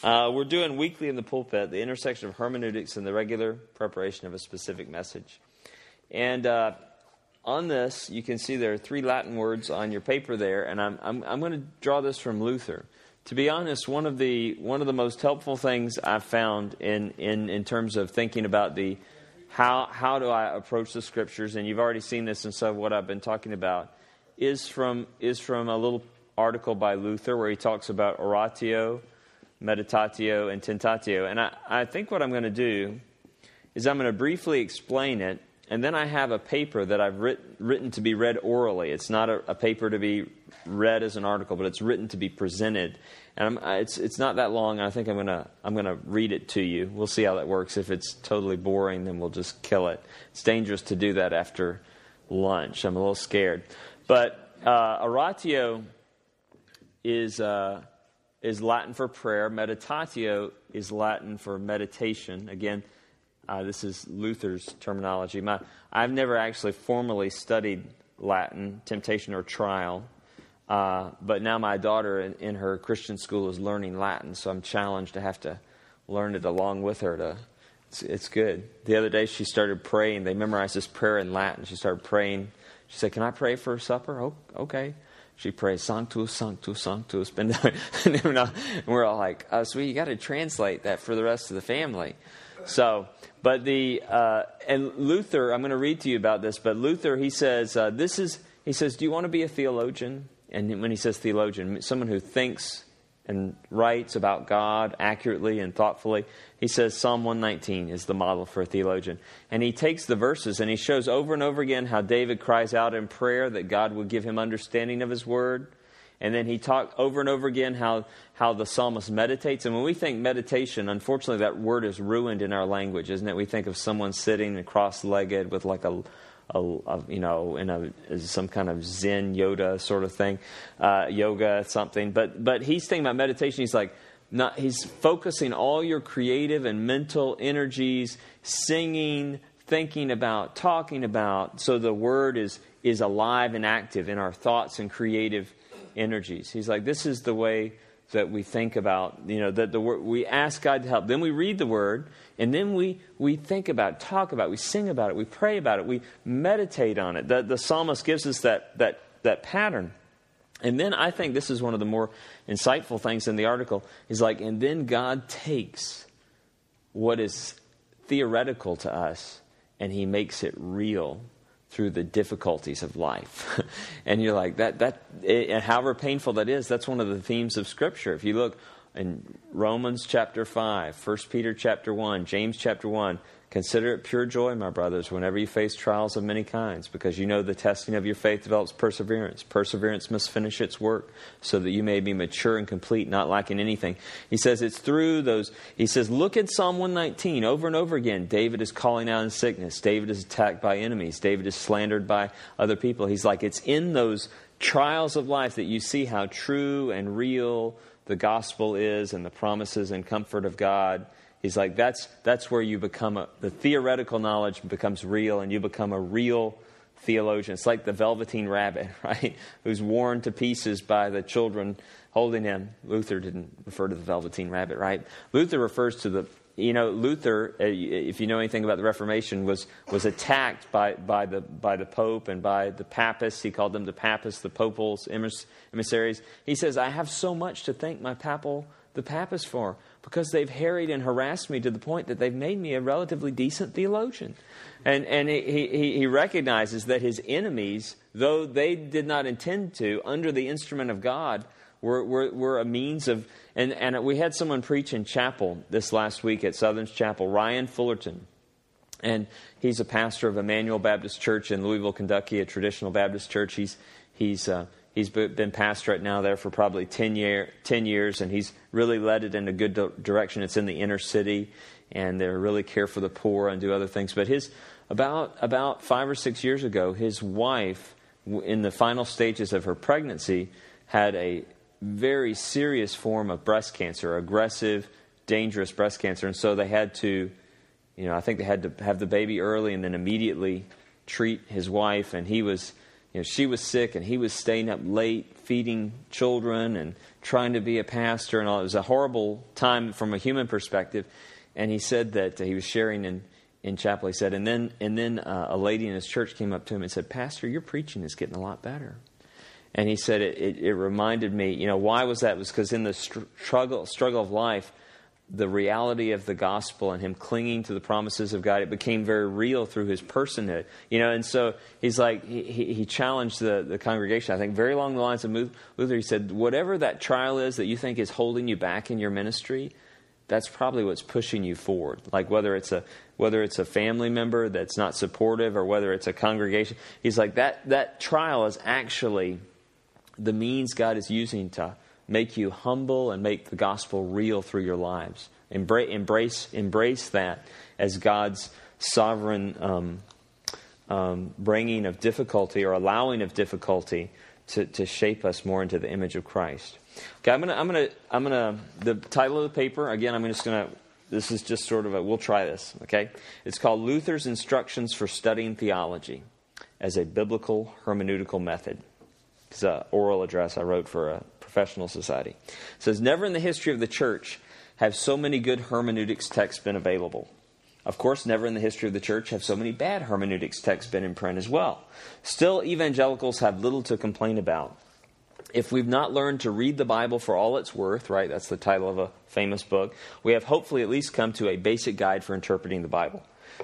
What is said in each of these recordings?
Uh, we're doing weekly in the pulpit the intersection of hermeneutics and the regular preparation of a specific message. And uh, on this, you can see there are three Latin words on your paper there, and I'm, I'm, I'm going to draw this from Luther. To be honest, one of the, one of the most helpful things I've found in, in, in terms of thinking about the how, how do I approach the scriptures, and you've already seen this in some of what I've been talking about, is from, is from a little article by Luther where he talks about oratio meditatio, and tentatio. And I, I think what I'm going to do is I'm going to briefly explain it, and then I have a paper that I've writ, written to be read orally. It's not a, a, paper to be read as an article, but it's written to be presented. And I'm, it's, it's not that long. And I think I'm going to I'm to read it to you. We'll see how that works. If it's totally boring, then we'll just kill it. It's dangerous to do that after lunch. I'm a little scared. But uh, oratio is. Uh, is Latin for prayer. Meditatio is Latin for meditation. Again, uh, this is Luther's terminology. My, I've never actually formally studied Latin, temptation or trial, uh, but now my daughter in, in, her Christian school is learning Latin, so I'm challenged to have to learn it along with her. To it's, it's good. The other day she started praying. They memorized this prayer in Latin. She started praying. She said, "Can I pray for supper?" Oh, okay she prays Sanctus, Sanctus, Sanctus. and we're all like, oh, sweet, you got to translate that for the rest of the family. So, but the uh, and Luther, I'm going to read to you about this. But Luther, he says, uh, this is he says, do you want to be a theologian? And when he says theologian, someone who thinks and writes about God accurately and thoughtfully. He says Psalm 119 is the model for a theologian. And he takes the verses and he shows over and over again how David cries out in prayer that God would give him understanding of his word. And then he talked over and over again how, how the psalmist meditates. And when we think meditation, unfortunately, that word is ruined in our language, isn't it? We think of someone sitting cross legged with like a, a, a, you know, in a some kind of Zen Yoda sort of thing, uh, yoga something. But but he's thinking about meditation. He's like, not, he's focusing all your creative and mental energies, singing, thinking about, talking about, so the word is is alive and active in our thoughts and creative energies. He's like, this is the way that we think about, you know, that the word, we ask God to help. Then we read the word, and then we, we think about it, talk about it, we sing about it, we pray about it, we meditate on it. The, the psalmist gives us that, that, that pattern. And then I think this is one of the more insightful things in the article. He's like, and then God takes what is theoretical to us and he makes it real through the difficulties of life. and you're like, that, that, eh, and however painful that is, that's one of the themes of Scripture. If you look in Romans chapter 5, 1 Peter chapter 1, James chapter 1, Consider it pure joy, my brothers, whenever you face trials of many kinds, because you know the testing of your faith develops perseverance. Perseverance must finish its work so that you may be mature and complete, not lacking anything. He says it's through those. He says, look at Psalm 119 over and over again. David is calling out in sickness. David is attacked by enemies. David is slandered by other people. He's like, it's in those trials of life that you see how true and real the gospel is and the promises and comfort of God He's like, that's, that's where you become a, the theoretical knowledge becomes real and you become a real theologian. It's like the Velveteen Rabbit, right? Who's worn to pieces by the children holding him. Luther didn't refer to the Velveteen Rabbit, right? Luther refers to the, you know, Luther, uh, if you know anything about the Reformation, was, was attacked by, by, the, by the Pope and by the Papists. He called them the Papists, the Popals, emissaries. He says, I have so much to thank my papal, the Papists for because they've harried and harassed me to the point that they've made me a relatively decent theologian. And, and he, he, he recognizes that his enemies, though they did not intend to, under the instrument of God, were, were, were a means of. And, and we had someone preach in chapel this last week at Southern's Chapel, Ryan Fullerton. And he's a pastor of Immanuel Baptist Church in Louisville, Kentucky, a traditional Baptist church. He's, he's uh, He's been pastorate now there for probably 10, year, 10 years, and he's really led it in a good direction. It's in the inner city, and they really care for the poor and do other things. But his about about five or six years ago, his wife, in the final stages of her pregnancy, had a very serious form of breast cancer, aggressive, dangerous breast cancer, and so they had to, you know, I think they had to have the baby early and then immediately treat his wife, and he was you know, she was sick and he was staying up late feeding children and trying to be a pastor and all. It was a horrible time from a human perspective. And he said that he was sharing in, in chapel. He said, and then, and then uh, a lady in his church came up to him and said, Pastor, your preaching is getting a lot better. And he said, it, it, it reminded me, you know, why was that? It was because in the struggle, struggle of life, the reality of the gospel and him clinging to the promises of God, it became very real through his personhood. You know, and so he's like, he, he challenged the, the congregation, I think, very along the lines of Luther. He said, whatever that trial is that you think is holding you back in your ministry, that's probably what's pushing you forward. Like whether it's a whether it's a family member that's not supportive or whether it's a congregation. He's like that that trial is actually the means God is using to make you humble and make the gospel real through your lives. Embrace, embrace, embrace that as God's sovereign um, um, bringing of difficulty or allowing of difficulty to, to shape us more into the image of Christ. Okay, I'm gonna, I'm gonna, I'm gonna. The title of the paper again. I'm just gonna. This is just sort of a. We'll try this. Okay, it's called Luther's Instructions for Studying Theology as a Biblical Hermeneutical Method. It's an oral address I wrote for a professional society. It says, Never in the history of the church have so many good hermeneutics texts been available. Of course, never in the history of the church have so many bad hermeneutics texts been in print as well. Still, evangelicals have little to complain about. If we've not learned to read the Bible for all it's worth, right, that's the title of a famous book, we have hopefully at least come to a basic guide for interpreting the Bible,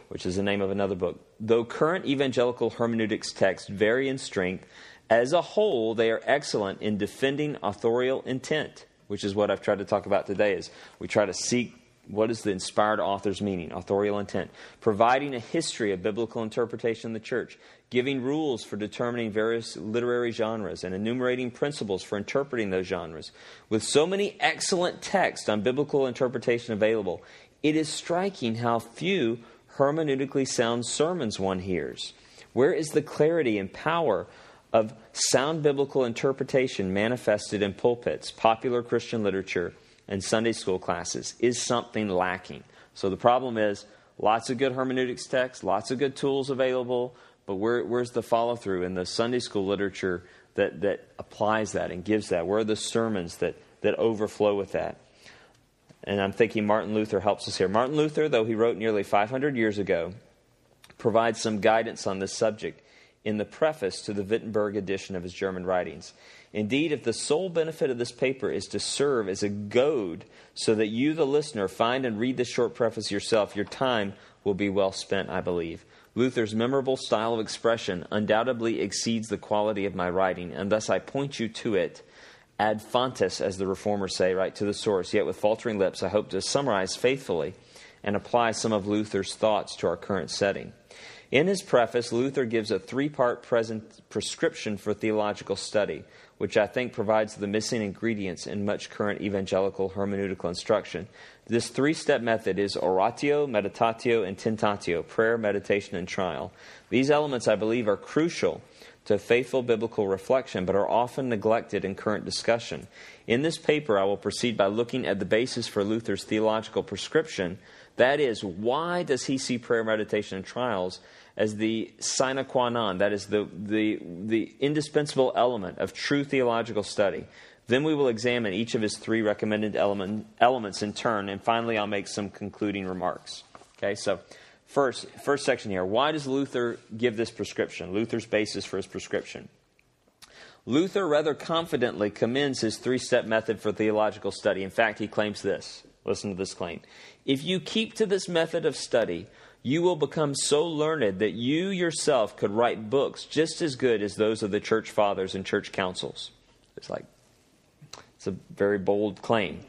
which is the name of another book. Though current evangelical hermeneutics texts vary in strength, as a whole, they are excellent in defending authorial intent, which is what I've tried to talk about today. Is we try to seek what is the inspired author's meaning, authorial intent, providing a history of biblical interpretation in the church, giving rules for determining various literary genres, and enumerating principles for interpreting those genres. With so many excellent texts on biblical interpretation available, it is striking how few hermeneutically sound sermons one hears. Where is the clarity and power of sound biblical interpretation manifested in pulpits, popular Christian literature, and Sunday school classes is something lacking. So the problem is lots of good hermeneutics texts, lots of good tools available, but where, where's the follow through in the Sunday school literature that, that applies that and gives that? Where are the sermons that, that overflow with that? And I'm thinking Martin Luther helps us here. Martin Luther, though he wrote nearly 500 years ago, provides some guidance on this subject in the preface to the Wittenberg edition of his German writings. Indeed, if the sole benefit of this paper is to serve as a goad so that you, the listener, find and read the short preface yourself, your time will be well spent, I believe. Luther's memorable style of expression undoubtedly exceeds the quality of my writing, and thus I point you to it ad fontes, as the reformers say, right to the source. Yet with faltering lips, I hope to summarize faithfully and apply some of Luther's thoughts to our current setting. In his preface, Luther gives a three part prescription for theological study, which I think provides the missing ingredients in much current evangelical hermeneutical instruction. This three step method is oratio, meditatio, and tentatio prayer, meditation, and trial. These elements, I believe, are crucial to faithful biblical reflection, but are often neglected in current discussion. In this paper, I will proceed by looking at the basis for Luther's theological prescription. That is, why does he see prayer, meditation, and trials as the sine qua non, that is the, the, the indispensable element of true theological study. Then we will examine each of his three recommended element, elements in turn, and finally I'll make some concluding remarks. Okay, so first, first section here. Why does Luther give this prescription? Luther's basis for his prescription. Luther rather confidently commends his three step method for theological study. In fact, he claims this. Listen to this claim. If you keep to this method of study, you will become so learned that you yourself could write books just as good as those of the church fathers and church councils. It's like, it's a very bold claim.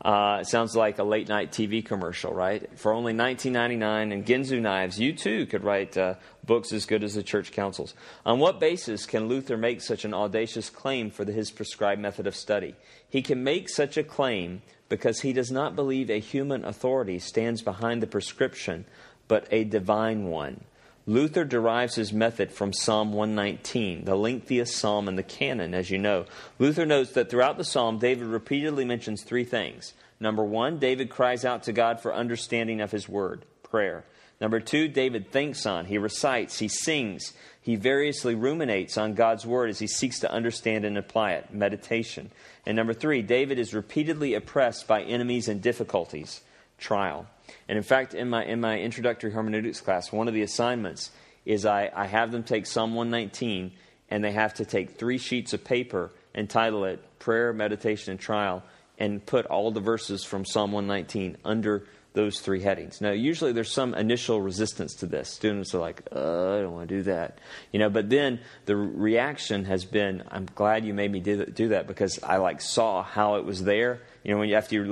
Uh, it sounds like a late night TV commercial, right? For only $19.99 and Ginsu knives, you too could write uh, books as good as the church councils. On what basis can Luther make such an audacious claim for the, his prescribed method of study? He can make such a claim because he does not believe a human authority stands behind the prescription but a divine one. Luther derives his method from Psalm 119, the lengthiest psalm in the canon, as you know. Luther notes that throughout the psalm, David repeatedly mentions three things. Number one, David cries out to God for understanding of his word, prayer. Number two, David thinks on, he recites, he sings, he variously ruminates on God's word as he seeks to understand and apply it, meditation. And number three, David is repeatedly oppressed by enemies and difficulties, trial. And in fact, in my, in my introductory hermeneutics class, one of the assignments is I, I have them take Psalm 119 and they have to take three sheets of paper and title it Prayer, Meditation, and Trial and put all the verses from Psalm 119 under those three headings. Now, usually there's some initial resistance to this. Students are like, uh, I don't want to do that. You know, but then the reaction has been, I'm glad you made me do that because I like saw how it was there. You know, when you, after you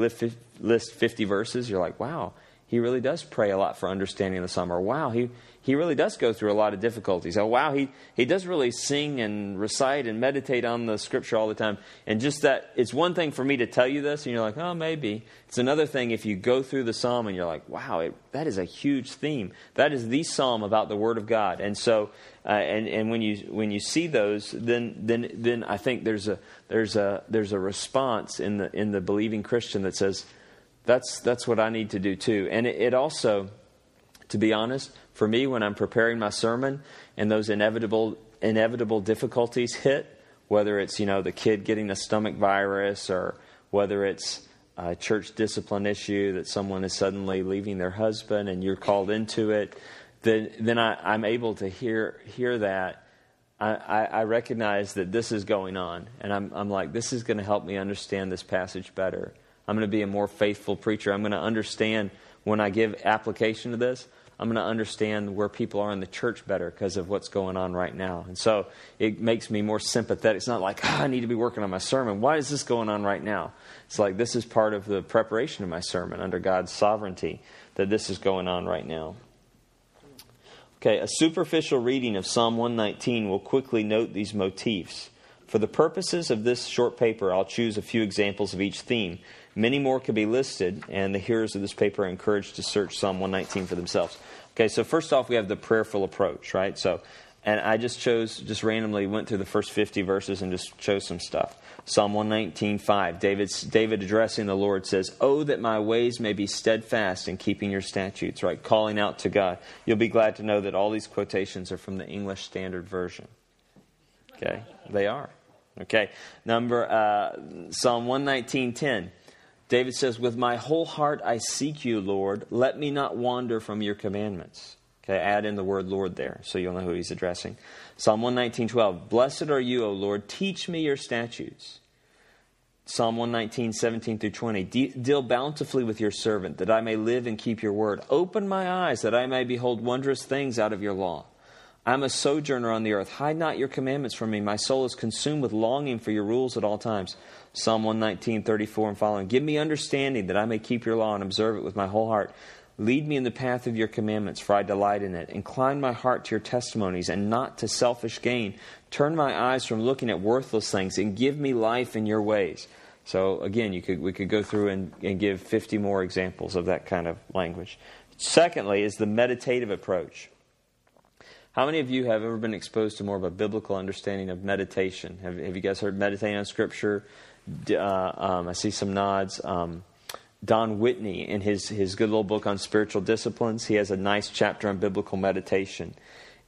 list 50 verses, you're like, wow, he really does pray a lot for understanding the psalm. Or wow, he, he really does go through a lot of difficulties. Oh, wow, he, he does really sing and recite and meditate on the scripture all the time. And just that, it's one thing for me to tell you this, and you're like, oh, maybe. It's another thing if you go through the psalm and you're like, wow, it, that is a huge theme. That is the psalm about the Word of God. And so, uh, and, and when, you, when you see those, then, then, then I think there's a, there's, a, there's a response in the, in the believing Christian that says, that's, that's what I need to do too. And it, it also, to be honest, for me when I'm preparing my sermon and those inevitable inevitable difficulties hit, whether it's you know the kid getting the stomach virus or whether it's a church discipline issue that someone is suddenly leaving their husband and you're called into it, then then I, am able to hear hear that. I, I, I recognize that this is going on, and I'm, I'm like, this is going to help me understand this passage better. I'm going to be a more faithful preacher. I'm going to understand when I give application to this. I'm going to understand where people are in the church better because of what's going on right now. And so it makes me more sympathetic. It's not like, oh, I need to be working on my sermon. Why is this going on right now? It's like this is part of the preparation of my sermon under God's sovereignty that this is going on right now. Okay, a superficial reading of Psalm 119 will quickly note these motifs. For the purposes of this short paper, I'll choose a few examples of each theme Many more could be listed, and the hearers of this paper are encouraged to search Psalm 119 for themselves. Okay, so first off, we have the prayerful approach, right? So, and I just chose, just randomly went through the first 50 verses and just chose some stuff. Psalm 119, 5. David's, David addressing the Lord says, Oh, that my ways may be steadfast in keeping your statutes, right? Calling out to God. You'll be glad to know that all these quotations are from the English Standard Version. Okay, they are. Okay, number, uh, Psalm 119, 10. David says, With my whole heart I seek you, Lord. Let me not wander from your commandments. Okay, add in the word Lord there so you'll know who he's addressing. Psalm 119, 12. Blessed are you, O Lord. Teach me your statutes. Psalm 119, 17 through 20. Deal bountifully with your servant, that I may live and keep your word. Open my eyes, that I may behold wondrous things out of your law. I am a sojourner on the earth. Hide not your commandments from me. My soul is consumed with longing for your rules at all times. Psalm 119, 34 and following. Give me understanding that I may keep your law and observe it with my whole heart. Lead me in the path of your commandments, for I delight in it. Incline my heart to your testimonies and not to selfish gain. Turn my eyes from looking at worthless things and give me life in your ways. So again, you could, we could go through and, and give 50 more examples of that kind of language. Secondly, is the meditative approach. How many of you have ever been exposed to more of a biblical understanding of meditation? Have, have you guys heard meditating on Scripture? Uh, um, I see some nods. Um, Don Whitney, in his, his good little book on spiritual disciplines, he has a nice chapter on biblical meditation.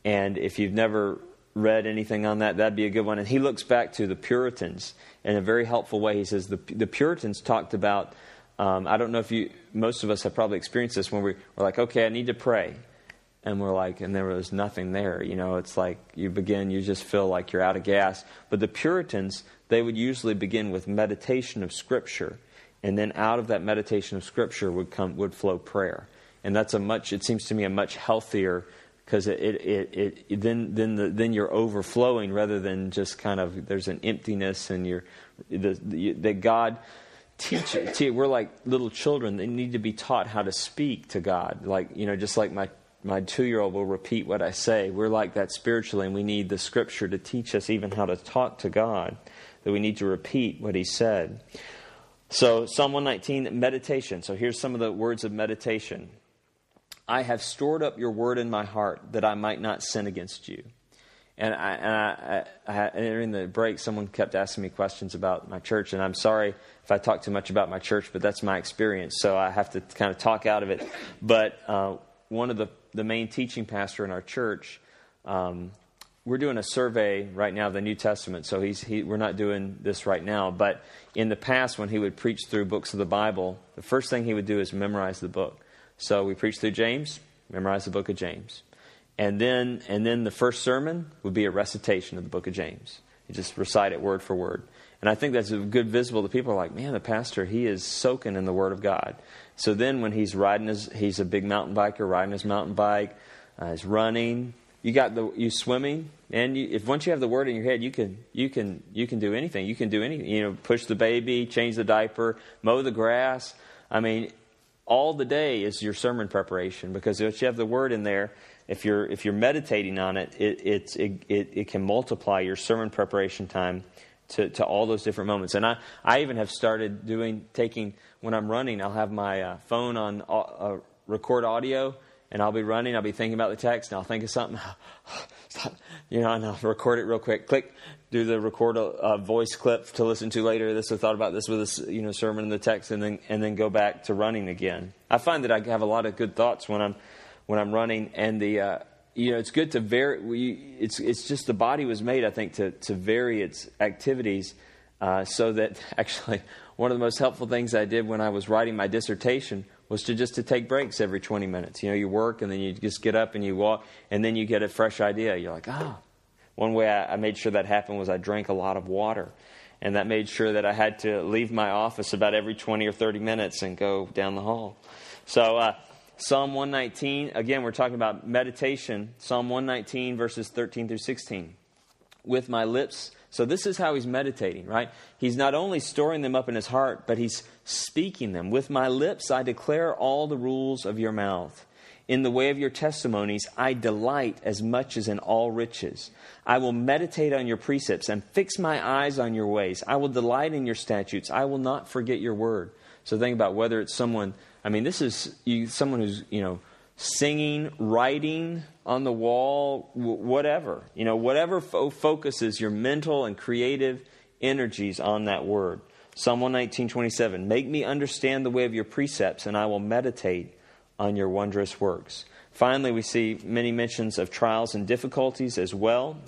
And if you've never read anything on that, that'd be a good one. And he looks back to the Puritans in a very helpful way. He says the, the Puritans talked about, um, I don't know if you, most of us have probably experienced this when we, we're like, okay, I need to pray. And we're like, and there was nothing there. You know, it's like you begin, you just feel like you're out of gas. But the Puritans, they would usually begin with meditation of Scripture, and then out of that meditation of Scripture would come would flow prayer, and that's a much. It seems to me a much healthier because it, it, it, it, then then the, then you're overflowing rather than just kind of there's an emptiness and you're the, that God teach we're like little children they need to be taught how to speak to God like you know just like my my two year old will repeat what I say we're like that spiritually and we need the scripture to teach us even how to talk to God that we need to repeat what he said. So, Psalm 119, meditation. So, here's some of the words of meditation I have stored up your word in my heart that I might not sin against you. And, I, and I, I, during the break, someone kept asking me questions about my church, and I'm sorry if I talk too much about my church, but that's my experience, so I have to kind of talk out of it. But uh, one of the the main teaching pastor in our church, um, we're doing a survey right now of the New Testament, so he's, he, we're not doing this right now. But in the past, when he would preach through books of the Bible, the first thing he would do is memorize the book. So we preach through James, memorize the book of James. And then, and then the first sermon would be a recitation of the book of James. You just recite it word for word. And I think that's a good visible to people are like, man, the pastor, he is soaking in the Word of God. So then when he's riding his, he's a big mountain biker, riding his mountain bike, uh, he's running, you got the, you swimming, and you, if once you have the Word in your head, you can, you can, you can do anything. You can do anything. You know, push the baby, change the diaper, mow the grass. I mean, all the day is your sermon preparation because if you have the Word in there, if you're, if you're meditating on it, it, it, it, it can multiply your sermon preparation time to, to all those different moments. And I, I even have started doing, taking, when I'm running, I'll have my uh, phone on uh, uh, record audio, and I'll be running, I'll be thinking about the text, and I'll think of something, you know, and I'll record it real quick. Click, do the record a, a voice clip to listen to later. This I thought about this with this, you know, sermon in the text, and then and then go back to running again. I find that I have a lot of good thoughts when I'm when I'm running, and the uh, you know, it's good to vary. We, it's it's just the body was made, I think, to to vary its activities, uh, so that actually one of the most helpful things I did when I was writing my dissertation was to just to take breaks every 20 minutes. You know, you work and then you just get up and you walk, and then you get a fresh idea. You're like. Oh. One way I, I made sure that happened was I drank a lot of water, and that made sure that I had to leave my office about every 20 or 30 minutes and go down the hall. So. Uh, Psalm 119, again, we're talking about meditation. Psalm 119, verses 13 through 16. With my lips, so this is how he's meditating, right? He's not only storing them up in his heart, but he's speaking them. With my lips, I declare all the rules of your mouth. In the way of your testimonies, I delight as much as in all riches. I will meditate on your precepts and fix my eyes on your ways. I will delight in your statutes. I will not forget your word. So think about whether it's someone I mean, this is you, someone who's, you know, singing, writing on the wall, whatever. You know, whatever fo- focuses your mental and creative energies on that word. Psalm 119.27, Make me understand the way of your precepts, and I will meditate on your wondrous works. Finally, we see many mentions of trials and difficulties as well.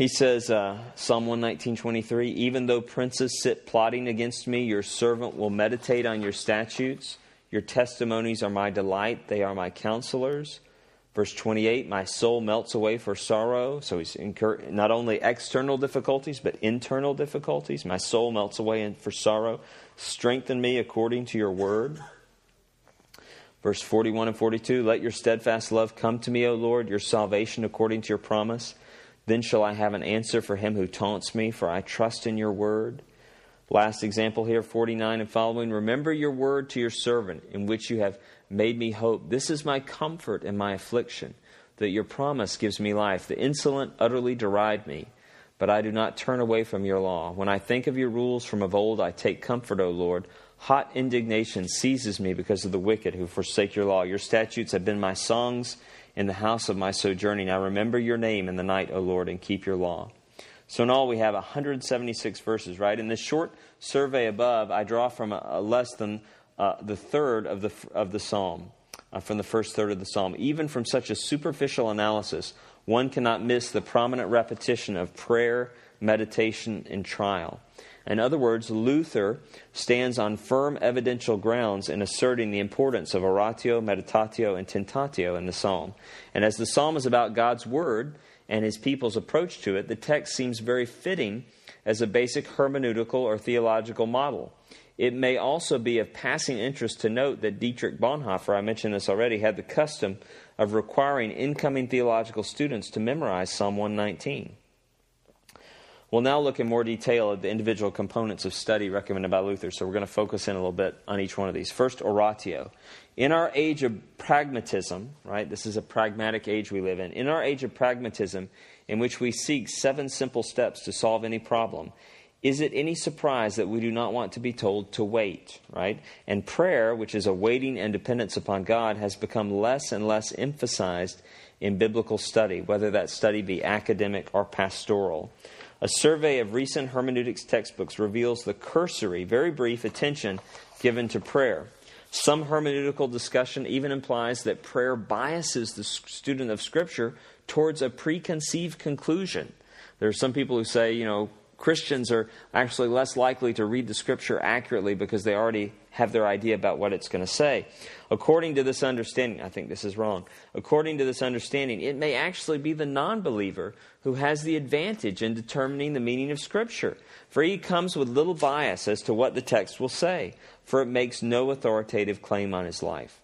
He says, uh, Psalm 119.23, Even though princes sit plotting against me, your servant will meditate on your statutes. Your testimonies are my delight, they are my counselors. Verse 28, my soul melts away for sorrow. So he's incur- not only external difficulties, but internal difficulties. My soul melts away for sorrow. Strengthen me according to your word. Verse 41 and 42, let your steadfast love come to me, O Lord, your salvation according to your promise. Then shall I have an answer for him who taunts me, for I trust in your word. Last example here, 49 and following. Remember your word to your servant, in which you have made me hope. This is my comfort in my affliction, that your promise gives me life. The insolent utterly deride me, but I do not turn away from your law. When I think of your rules from of old, I take comfort, O Lord. Hot indignation seizes me because of the wicked who forsake your law. Your statutes have been my songs in the house of my sojourning. I remember your name in the night, O Lord, and keep your law. So in all, we have 176 verses, right? In this short survey above, I draw from a, a less than uh, the third of the, of the psalm, uh, from the first third of the psalm. Even from such a superficial analysis, one cannot miss the prominent repetition of prayer, meditation, and trial. In other words, Luther stands on firm evidential grounds in asserting the importance of oratio, meditatio, and tentatio in the psalm. And as the psalm is about God's word and his people's approach to it, the text seems very fitting as a basic hermeneutical or theological model. It may also be of passing interest to note that Dietrich Bonhoeffer, I mentioned this already, had the custom of requiring incoming theological students to memorize Psalm 119. We'll now look in more detail at the individual components of study recommended by Luther, so we're going to focus in a little bit on each one of these. First, oratio. In our age of pragmatism, right, this is a pragmatic age we live in. In our age of pragmatism, in which we seek seven simple steps to solve any problem, is it any surprise that we do not want to be told to wait, right? And prayer, which is a waiting and dependence upon God, has become less and less emphasized in biblical study, whether that study be academic or pastoral. A survey of recent hermeneutics textbooks reveals the cursory, very brief attention given to prayer. Some hermeneutical discussion even implies that prayer biases the student of Scripture towards a preconceived conclusion. There are some people who say, you know, Christians are actually less likely to read the Scripture accurately because they already have their idea about what it's going to say. According to this understanding, I think this is wrong. According to this understanding, it may actually be the non believer who has the advantage in determining the meaning of Scripture, for he comes with little bias as to what the text will say, for it makes no authoritative claim on his life.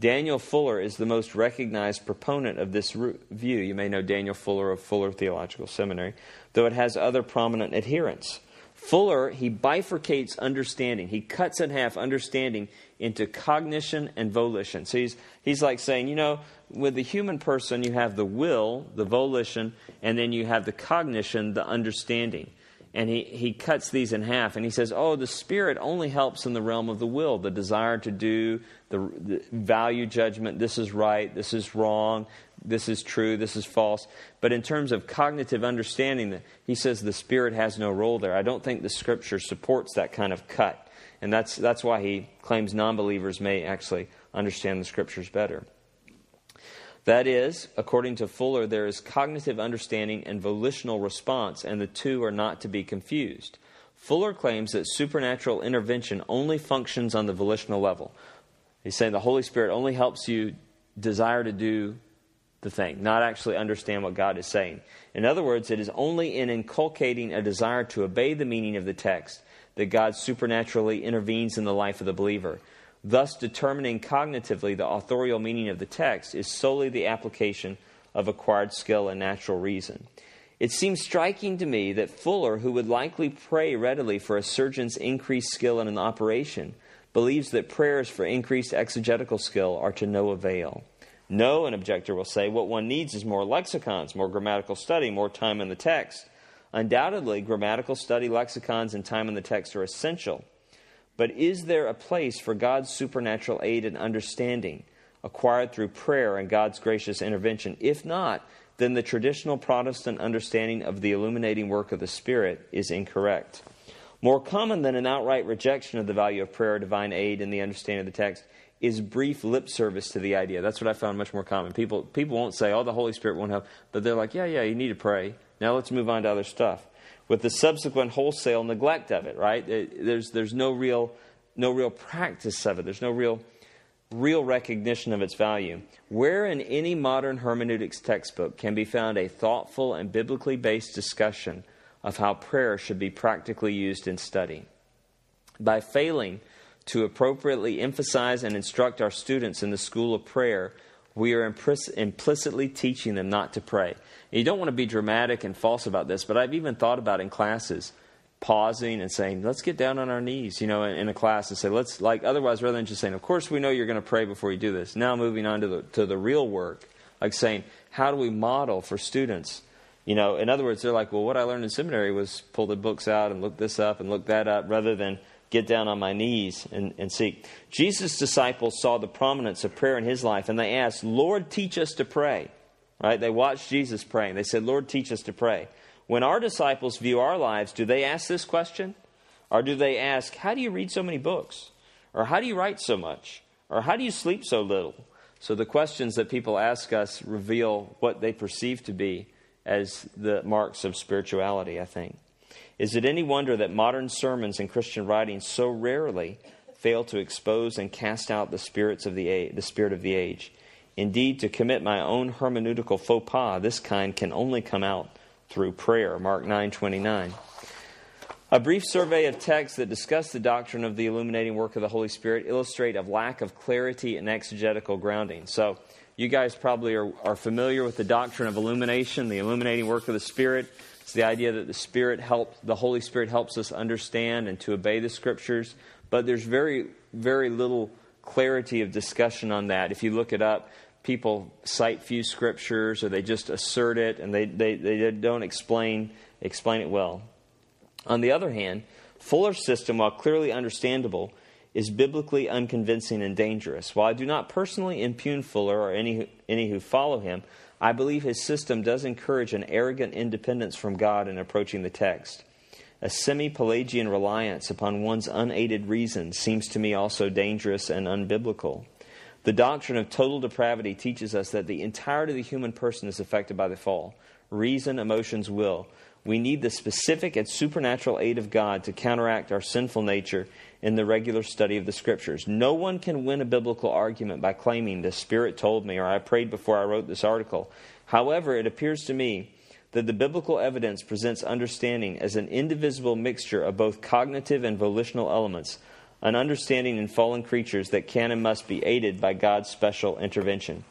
Daniel Fuller is the most recognized proponent of this view. You may know Daniel Fuller of Fuller Theological Seminary, though it has other prominent adherents. Fuller, he bifurcates understanding. He cuts in half understanding into cognition and volition. So he's, he's like saying, you know, with the human person, you have the will, the volition, and then you have the cognition, the understanding. And he, he cuts these in half and he says, oh, the spirit only helps in the realm of the will, the desire to do, the, the value judgment, this is right, this is wrong, this is true, this is false. But in terms of cognitive understanding, he says the Spirit has no role there. I don't think the Scripture supports that kind of cut. And that's, that's why he claims non believers may actually understand the Scriptures better. That is, according to Fuller, there is cognitive understanding and volitional response, and the two are not to be confused. Fuller claims that supernatural intervention only functions on the volitional level. He's saying the Holy Spirit only helps you desire to do the thing, not actually understand what God is saying. In other words, it is only in inculcating a desire to obey the meaning of the text that God supernaturally intervenes in the life of the believer. Thus, determining cognitively the authorial meaning of the text is solely the application of acquired skill and natural reason. It seems striking to me that Fuller, who would likely pray readily for a surgeon's increased skill in an operation, believes that prayers for increased exegetical skill are to no avail. No, an objector will say, what one needs is more lexicons, more grammatical study, more time in the text. Undoubtedly, grammatical study, lexicons, and time in the text are essential. But is there a place for God's supernatural aid and understanding acquired through prayer and God's gracious intervention? If not, then the traditional Protestant understanding of the illuminating work of the Spirit is incorrect. More common than an outright rejection of the value of prayer or divine aid in the understanding of the text is brief lip service to the idea. That's what I found much more common. People people won't say, "Oh, the Holy Spirit won't help," but they're like, "Yeah, yeah, you need to pray." Now let's move on to other stuff. With the subsequent wholesale neglect of it, right? It, there's there's no real no real practice of it. There's no real real recognition of its value. Where in any modern hermeneutics textbook can be found a thoughtful and biblically based discussion of how prayer should be practically used in study? By failing to appropriately emphasize and instruct our students in the school of prayer, we are implicitly teaching them not to pray. You don't want to be dramatic and false about this, but I've even thought about in classes pausing and saying, let's get down on our knees, you know, in, in, a class and say, let's, like, otherwise, rather than just saying, of course, we know you're going to pray before you do this. Now, moving on to the, to the real work, like saying, how do we model for students? You know, in other words, they're like, well, what I learned in seminary was pull the books out and look this up and look that up rather than get down on my knees and, and seek. Jesus' disciples saw the prominence of prayer in his life and they asked, Lord, teach us to pray. Right? They watched Jesus praying. They said, Lord, teach us to pray. When our disciples view our lives, do they ask this question? Or do they ask, How do you read so many books? Or how do you write so much? Or how do you sleep so little? So the questions that people ask us reveal what they perceive to be as the marks of spirituality, I think. Is it any wonder that modern sermons and Christian writings so rarely fail to expose and cast out the spirits of the age, the spirit of the age? Indeed, to commit my own hermeneutical faux pas, this kind can only come out through prayer. Mark 9:29. A brief survey of texts that discuss the doctrine of the illuminating work of the Holy Spirit illustrate a lack of clarity and exegetical grounding. So, you guys probably are, are familiar with the doctrine of illumination, the illuminating work of the Spirit. It's the idea that the Spirit helps, the Holy Spirit helps us understand and to obey the Scriptures. But there's very, very little clarity of discussion on that. If you look it up, people cite few scriptures or they just assert it and they, they, they don't explain, explain it well. On the other hand, Fuller's system, while clearly understandable, is biblically unconvincing and dangerous. While I do not personally impugn Fuller or any, any who follow him, I believe his system does encourage an arrogant independence from God in approaching the text. A semi Pelagian reliance upon one's unaided reason seems to me also dangerous and unbiblical. The doctrine of total depravity teaches us that the entirety of the human person is affected by the fall reason, emotions, will. We need the specific and supernatural aid of God to counteract our sinful nature in the regular study of the Scriptures. No one can win a biblical argument by claiming, the Spirit told me, or I prayed before I wrote this article. However, it appears to me that the biblical evidence presents understanding as an indivisible mixture of both cognitive and volitional elements, an understanding in fallen creatures that can and must be aided by God's special intervention.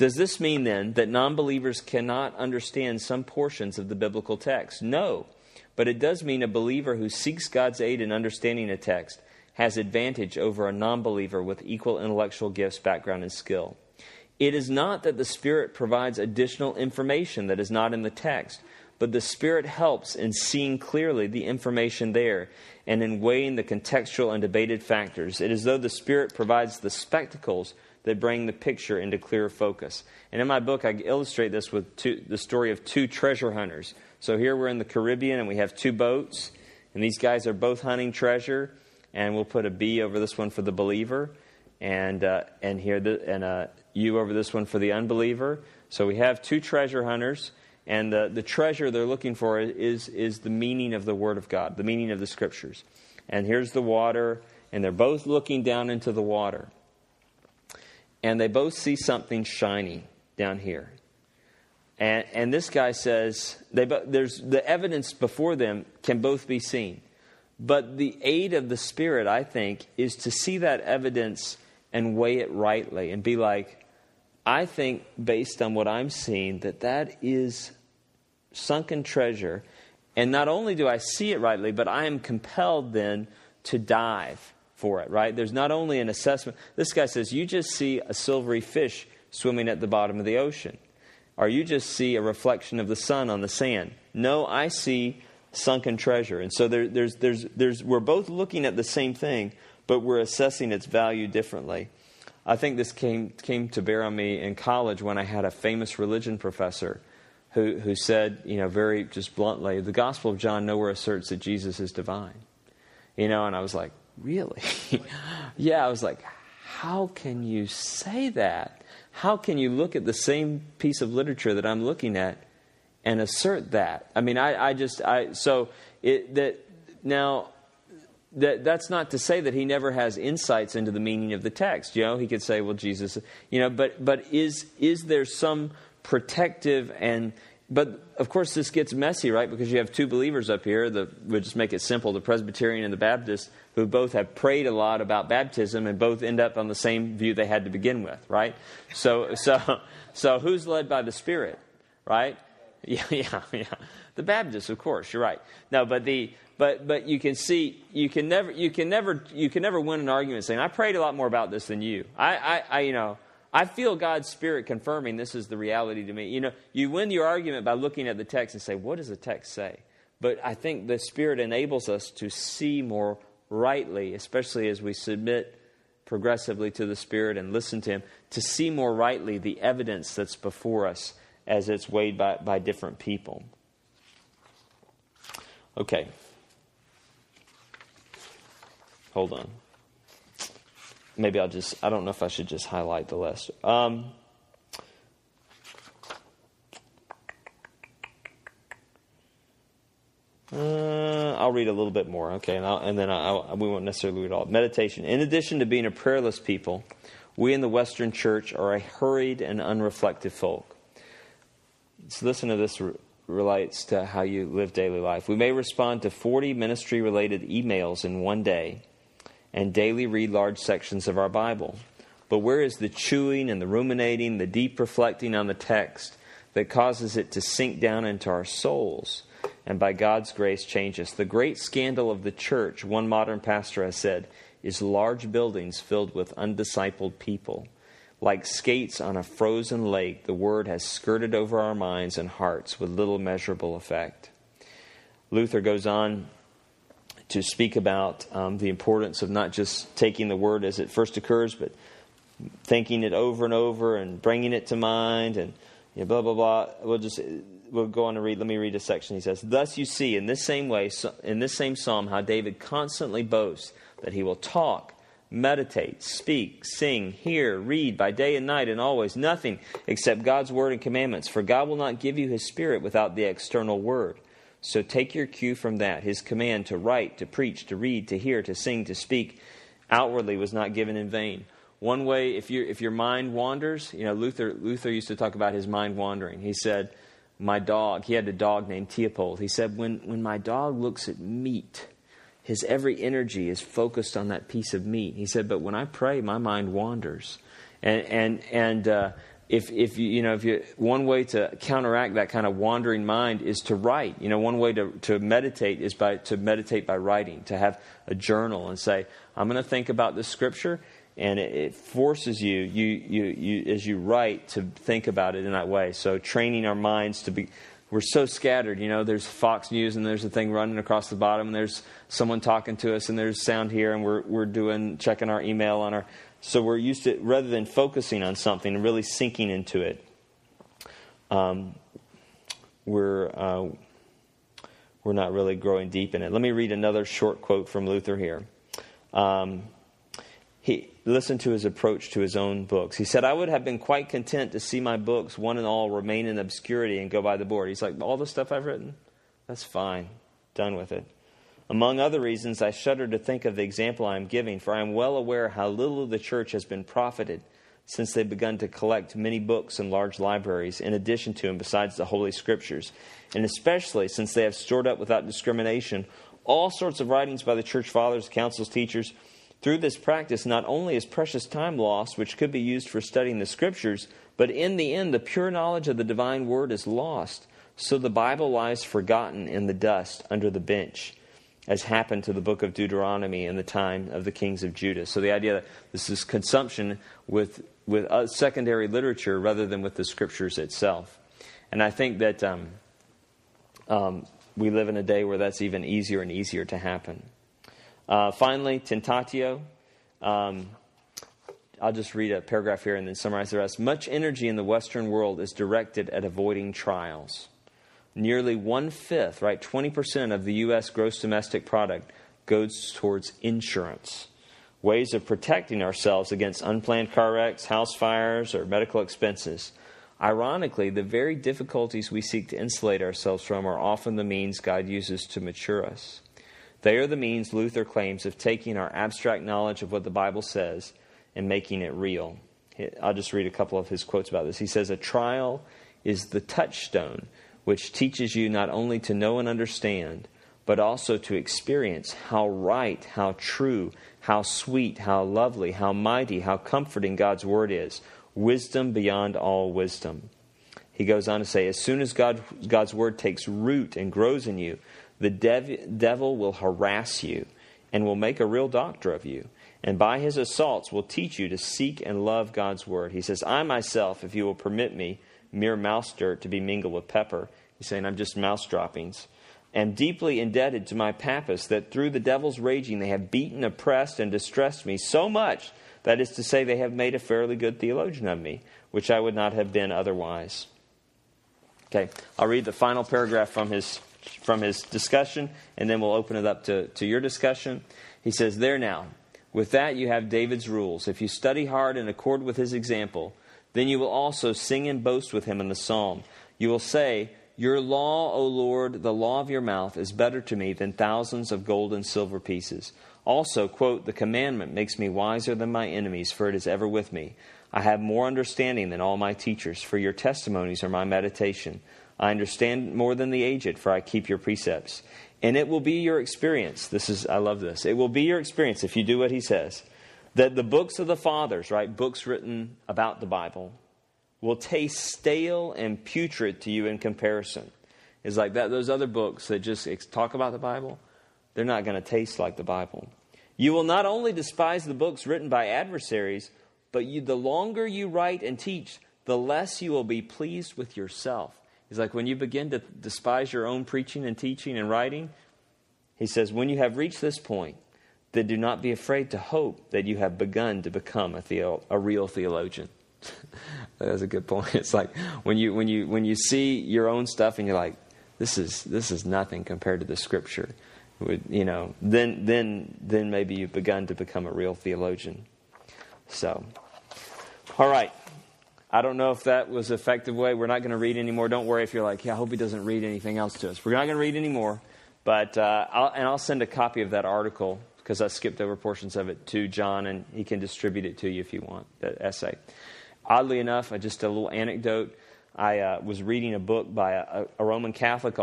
Does this mean then that non believers cannot understand some portions of the biblical text? No. But it does mean a believer who seeks God's aid in understanding a text has advantage over a non believer with equal intellectual gifts, background, and skill. It is not that the Spirit provides additional information that is not in the text, but the Spirit helps in seeing clearly the information there and in weighing the contextual and debated factors. It is though the Spirit provides the spectacles that bring the picture into clearer focus. And in my book, I illustrate this with two, the story of two treasure hunters. So here we're in the Caribbean and we have two boats, and these guys are both hunting treasure. And we'll put a B over this one for the believer, and uh, and here the, and uh, you over this one for the unbeliever. So we have two treasure hunters, and the, the treasure they're looking for is, is the meaning of the Word of God, the meaning of the Scriptures. And here's the water, and they're both looking down into the water. And they both see something shiny down here. And, and this guy says, they, there's, the evidence before them can both be seen. But the aid of the Spirit, I think, is to see that evidence and weigh it rightly and be like, I think, based on what I'm seeing, that that is sunken treasure. And not only do I see it rightly, but I am compelled then to dive for it, right? There's not only an assessment. This guy says, You just see a silvery fish swimming at the bottom of the ocean, or you just see a reflection of the sun on the sand. No, I see sunken treasure. And so there, there's, there's, there's, we're both looking at the same thing, but we're assessing its value differently. I think this came, came to bear on me in college when I had a famous religion professor who, who said, you know, very just bluntly, the Gospel of John nowhere asserts that Jesus is divine. You know, and I was like, really? yeah, I was like, how can you say that? How can you look at the same piece of literature that I'm looking at and assert that? I mean, I, I just, I, so it, that, now, that, that's not to say that he never has insights into the meaning of the text. You know, he could say, well, Jesus, you know, but, but is, is there some protective and, but of course this gets messy, right? Because you have two believers up here, the, we'll just make it simple, the Presbyterian and the Baptist, who both have prayed a lot about baptism and both end up on the same view they had to begin with, right? So, so, so who's led by the Spirit, right? Yeah, yeah, yeah. The Baptist, of course, you're right. No, but the, but but you can see you can never you can never you can never win an argument saying I prayed a lot more about this than you. I, I, I you know I feel God's Spirit confirming this is the reality to me. You know, you win your argument by looking at the text and say, what does the text say? But I think the Spirit enables us to see more rightly, especially as we submit progressively to the Spirit and listen to Him, to see more rightly the evidence that's before us as it's weighed by, by different people. Okay. Hold on. Maybe I'll just, I don't know if I should just highlight the list. Um, Uh, I'll read a little bit more, okay, and, and then I'll, we won't necessarily read all. Meditation. In addition to being a prayerless people, we in the Western Church are a hurried and unreflective folk. So listen to this relates to how you live daily life. We may respond to 40 ministry related emails in one day and daily read large sections of our Bible. But where is the chewing and the ruminating, the deep reflecting on the text that causes it to sink down into our souls and by God's grace change us? The great scandal of the church, one modern pastor has said, is large buildings filled with undiscipled people. Like skates on a frozen lake, the word has skirted over our minds and hearts with little measurable effect. Luther goes on to speak about um, the importance of not just taking the word as it first occurs, but thinking it over and over and bringing it to mind and you know, blah blah blah. We'll just we'll go on to read. Let me read a section. He says, Thus you see, in this same way, in this same psalm, how David constantly boasts that he will talk, meditate, speak, sing, hear, read by day and night and always nothing except God's word and commandments. For God will not give you his spirit without the external word. So take your cue from that. His command to write, to preach, to read, to hear, to sing, to speak outwardly was not given in vain. One way, if, you if your mind wanders, you know, Luther, Luther used to talk about his mind wandering. He said, My dog, he had a dog named Teopold. He said, When, when my dog looks at meat, his every energy is focused on that piece of meat. He said, But when I pray, my mind wanders. And, and, and uh, if, if you, you know, if you, one way to counteract that kind of wandering mind is to write. You know, one way to, to meditate is by, to meditate by writing, to have a journal and say, I'm going to think about this scripture and it, it, forces you, you, you, you, as you write, to think about it in that way. So training our minds to be, we're so scattered. You know, there's Fox News and there's a thing running across the bottom, and there's someone talking to us, and there's sound here, and we're we're doing checking our email on our. So we're used to rather than focusing on something and really sinking into it. Um, we're uh, we're not really growing deep in it. Let me read another short quote from Luther here. Um, he listened to his approach to his own books. He said, I would have been quite content to see my books, one and all, remain in obscurity and go by the board. He's like, All the stuff I've written? That's fine. Done with it. Among other reasons, I shudder to think of the example I am giving, for I am well aware how little the church has been profited since they've begun to collect many books and large libraries, in addition to and besides the Holy Scriptures, and especially since they have stored up without discrimination all sorts of writings by the church fathers, councils, teachers through this practice, not only is precious time lost, which could be used for studying the scriptures, but in the end, the pure knowledge of the divine word is lost. So the Bible lies forgotten in the dust under the bench, as happened to the book of Deuteronomy in the time of the kings of Judah. So the idea that this is consumption with, with secondary literature rather than with the scriptures itself. And I think that um, um, we live in a day where that's even easier and easier to happen. Uh, finally, tentatio. Um, I'll just read a paragraph here and then summarize the rest. Much energy in the Western world is directed at avoiding trials. Nearly one fifth, right, 20% of the U.S. gross domestic product goes towards insurance, ways of protecting ourselves against unplanned car wrecks, house fires, or medical expenses. Ironically, the very difficulties we seek to insulate ourselves from are often the means God uses to mature us. They are the means, Luther claims, of taking our abstract knowledge of what the Bible says and making it real. I'll just read a couple of his quotes about this. He says, A trial is the touchstone which teaches you not only to know and understand, but also to experience how right, how true, how sweet, how lovely, how mighty, how comforting God's Word is. Wisdom beyond all wisdom. He goes on to say, As soon as God, God's Word takes root and grows in you, the dev- devil will harass you and will make a real doctor of you. And by his assaults will teach you to seek and love God's word. He says, I myself, if you will permit me, mere mouse dirt to be mingled with pepper. He's saying, I'm just mouse droppings. Am deeply indebted to my papists that through the devil's raging they have beaten, oppressed, and distressed me so much, that is to say, they have made a fairly good theologian of me, which I would not have been otherwise. Okay, I'll read the final paragraph from his from his discussion, and then we'll open it up to, to your discussion. He says, There now, with that you have David's rules. If you study hard in accord with his example, then you will also sing and boast with him in the psalm. You will say, Your law, O Lord, the law of your mouth, is better to me than thousands of gold and silver pieces. Also, quote, The commandment makes me wiser than my enemies, for it is ever with me. I have more understanding than all my teachers, for your testimonies are my meditation. I understand more than the aged, for I keep your precepts. And it will be your experience. This is, I love this. It will be your experience if you do what he says. That the books of the fathers, right, books written about the Bible, will taste stale and putrid to you in comparison. It's like that, those other books that just talk about the Bible, they're not going to taste like the Bible. You will not only despise the books written by adversaries, but you, the longer you write and teach, the less you will be pleased with yourself. He's like, when you begin to despise your own preaching and teaching and writing, he says, when you have reached this point, then do not be afraid to hope that you have begun to become a, theo- a real theologian. That's a good point. It's like when you when you when you see your own stuff and you're like, this is this is nothing compared to the scripture. Would you know? Then then then maybe you've begun to become a real theologian. So, all right. I don't know if that was effective way. We're not going to read anymore. Don't worry if you're like, yeah, I hope he doesn't read anything else to us. We're not going to read anymore. But uh, I'll, and I'll send a copy of that article because I skipped over portions of it to John, and he can distribute it to you if you want that essay. Oddly enough, just a little anecdote. I uh, was reading a book by a, a Roman Catholic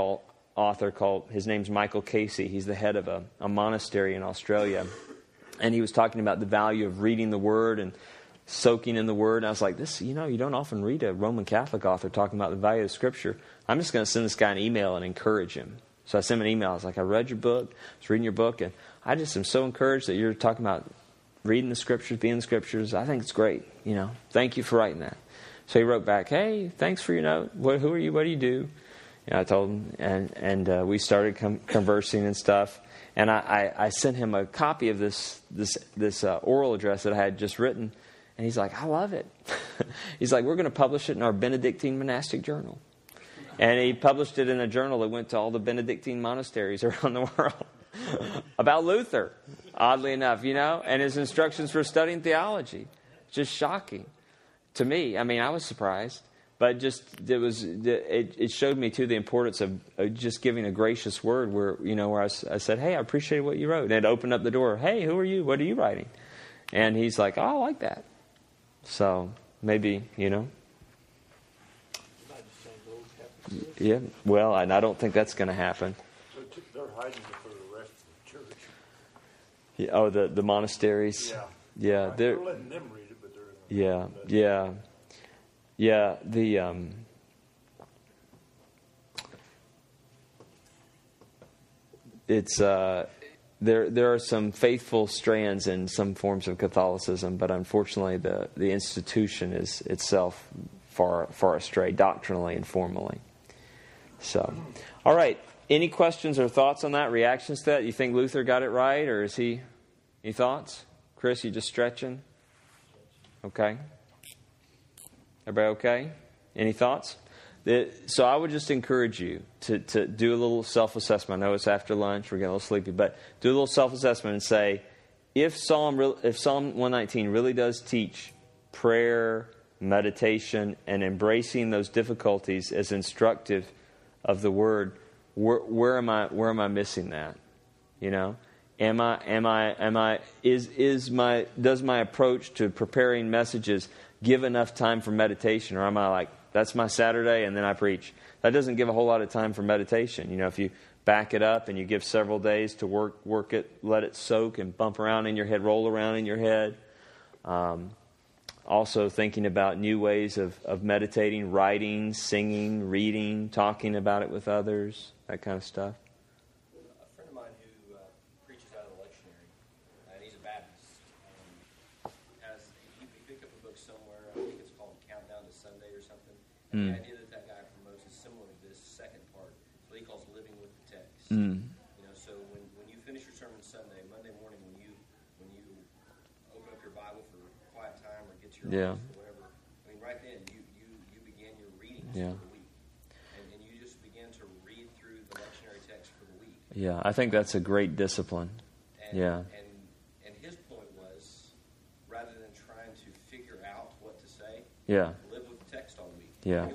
author called his name's Michael Casey. He's the head of a, a monastery in Australia, and he was talking about the value of reading the Word and soaking in the Word. And I was like, this, you know, you don't often read a Roman Catholic author talking about the value of Scripture. I'm just going to send this guy an email and encourage him. So I sent him an email. I was like, I read your book, I was reading your book, and I just am so encouraged that you're talking about reading the Scriptures, being the Scriptures. I think it's great. You know, thank you for writing that. So he wrote back, Hey, thanks for your note. What, who are you? What do you do? You know, I told him, and and uh, we started com- conversing and stuff. And I, I, I, sent him a copy of this this this uh, oral address that I had just written and he's like, I love it. he's like, we're going to publish it in our Benedictine monastic journal. And he published it in a journal that went to all the Benedictine monasteries around the world about Luther, oddly enough, you know, and his instructions for studying theology. Just shocking to me. I mean, I was surprised, but just it was it, it showed me too the importance of just giving a gracious word where you know where I, I said, "Hey, I appreciate what you wrote," and it opened up the door. Hey, who are you? What are you writing? And he's like, "Oh, I like that." So maybe, you know. Yeah, well, and I don't think that's going to happen. They're hiding the rest of the church. Yeah, oh, the, the monasteries? Yeah. Yeah. They're, they're letting them read it, but they're. Yeah, yeah. Yeah, the. Um, it's uh, there there are some faithful strands in some forms of Catholicism, but unfortunately, the the institution is itself far far astray doctrinally and formally. So, all right. Any questions or thoughts on that? Reactions to that? You think Luther got it right, or is he? Any thoughts, Chris? You just stretching? Okay. Everybody okay? Any thoughts? so I would just encourage you to, to do a little self assessment. I know it's after lunch, we're getting a little sleepy, but do a little self assessment and say, if Psalm, if Psalm 119 really does teach prayer, meditation, and embracing those difficulties as instructive of the word, where, where am I where am I missing that? You know? Am I am I am I is is my does my approach to preparing messages give enough time for meditation or am I like that's my Saturday, and then I preach. That doesn't give a whole lot of time for meditation. You know, if you back it up and you give several days to work work it, let it soak and bump around in your head, roll around in your head. Um, also thinking about new ways of, of meditating, writing, singing, reading, talking about it with others, that kind of stuff. A friend of mine who uh, preaches out of the lectionary, and he's a Baptist, and has, he, he picked up a book somewhere, I think it's called Countdown to Sunday or something, and mm. The idea that that guy promotes is similar to this second part, what he calls living with the text. Mm. You know, so when, when you finish your sermon Sunday, Monday morning, when you when you open up your Bible for quiet time or get your yeah. or whatever, I mean, right then you you you begin your reading yeah. for the week, and, and you just begin to read through the lectionary text for the week. Yeah, I think that's a great discipline. And, yeah. And and his point was, rather than trying to figure out what to say, yeah live with the text all week. yeah.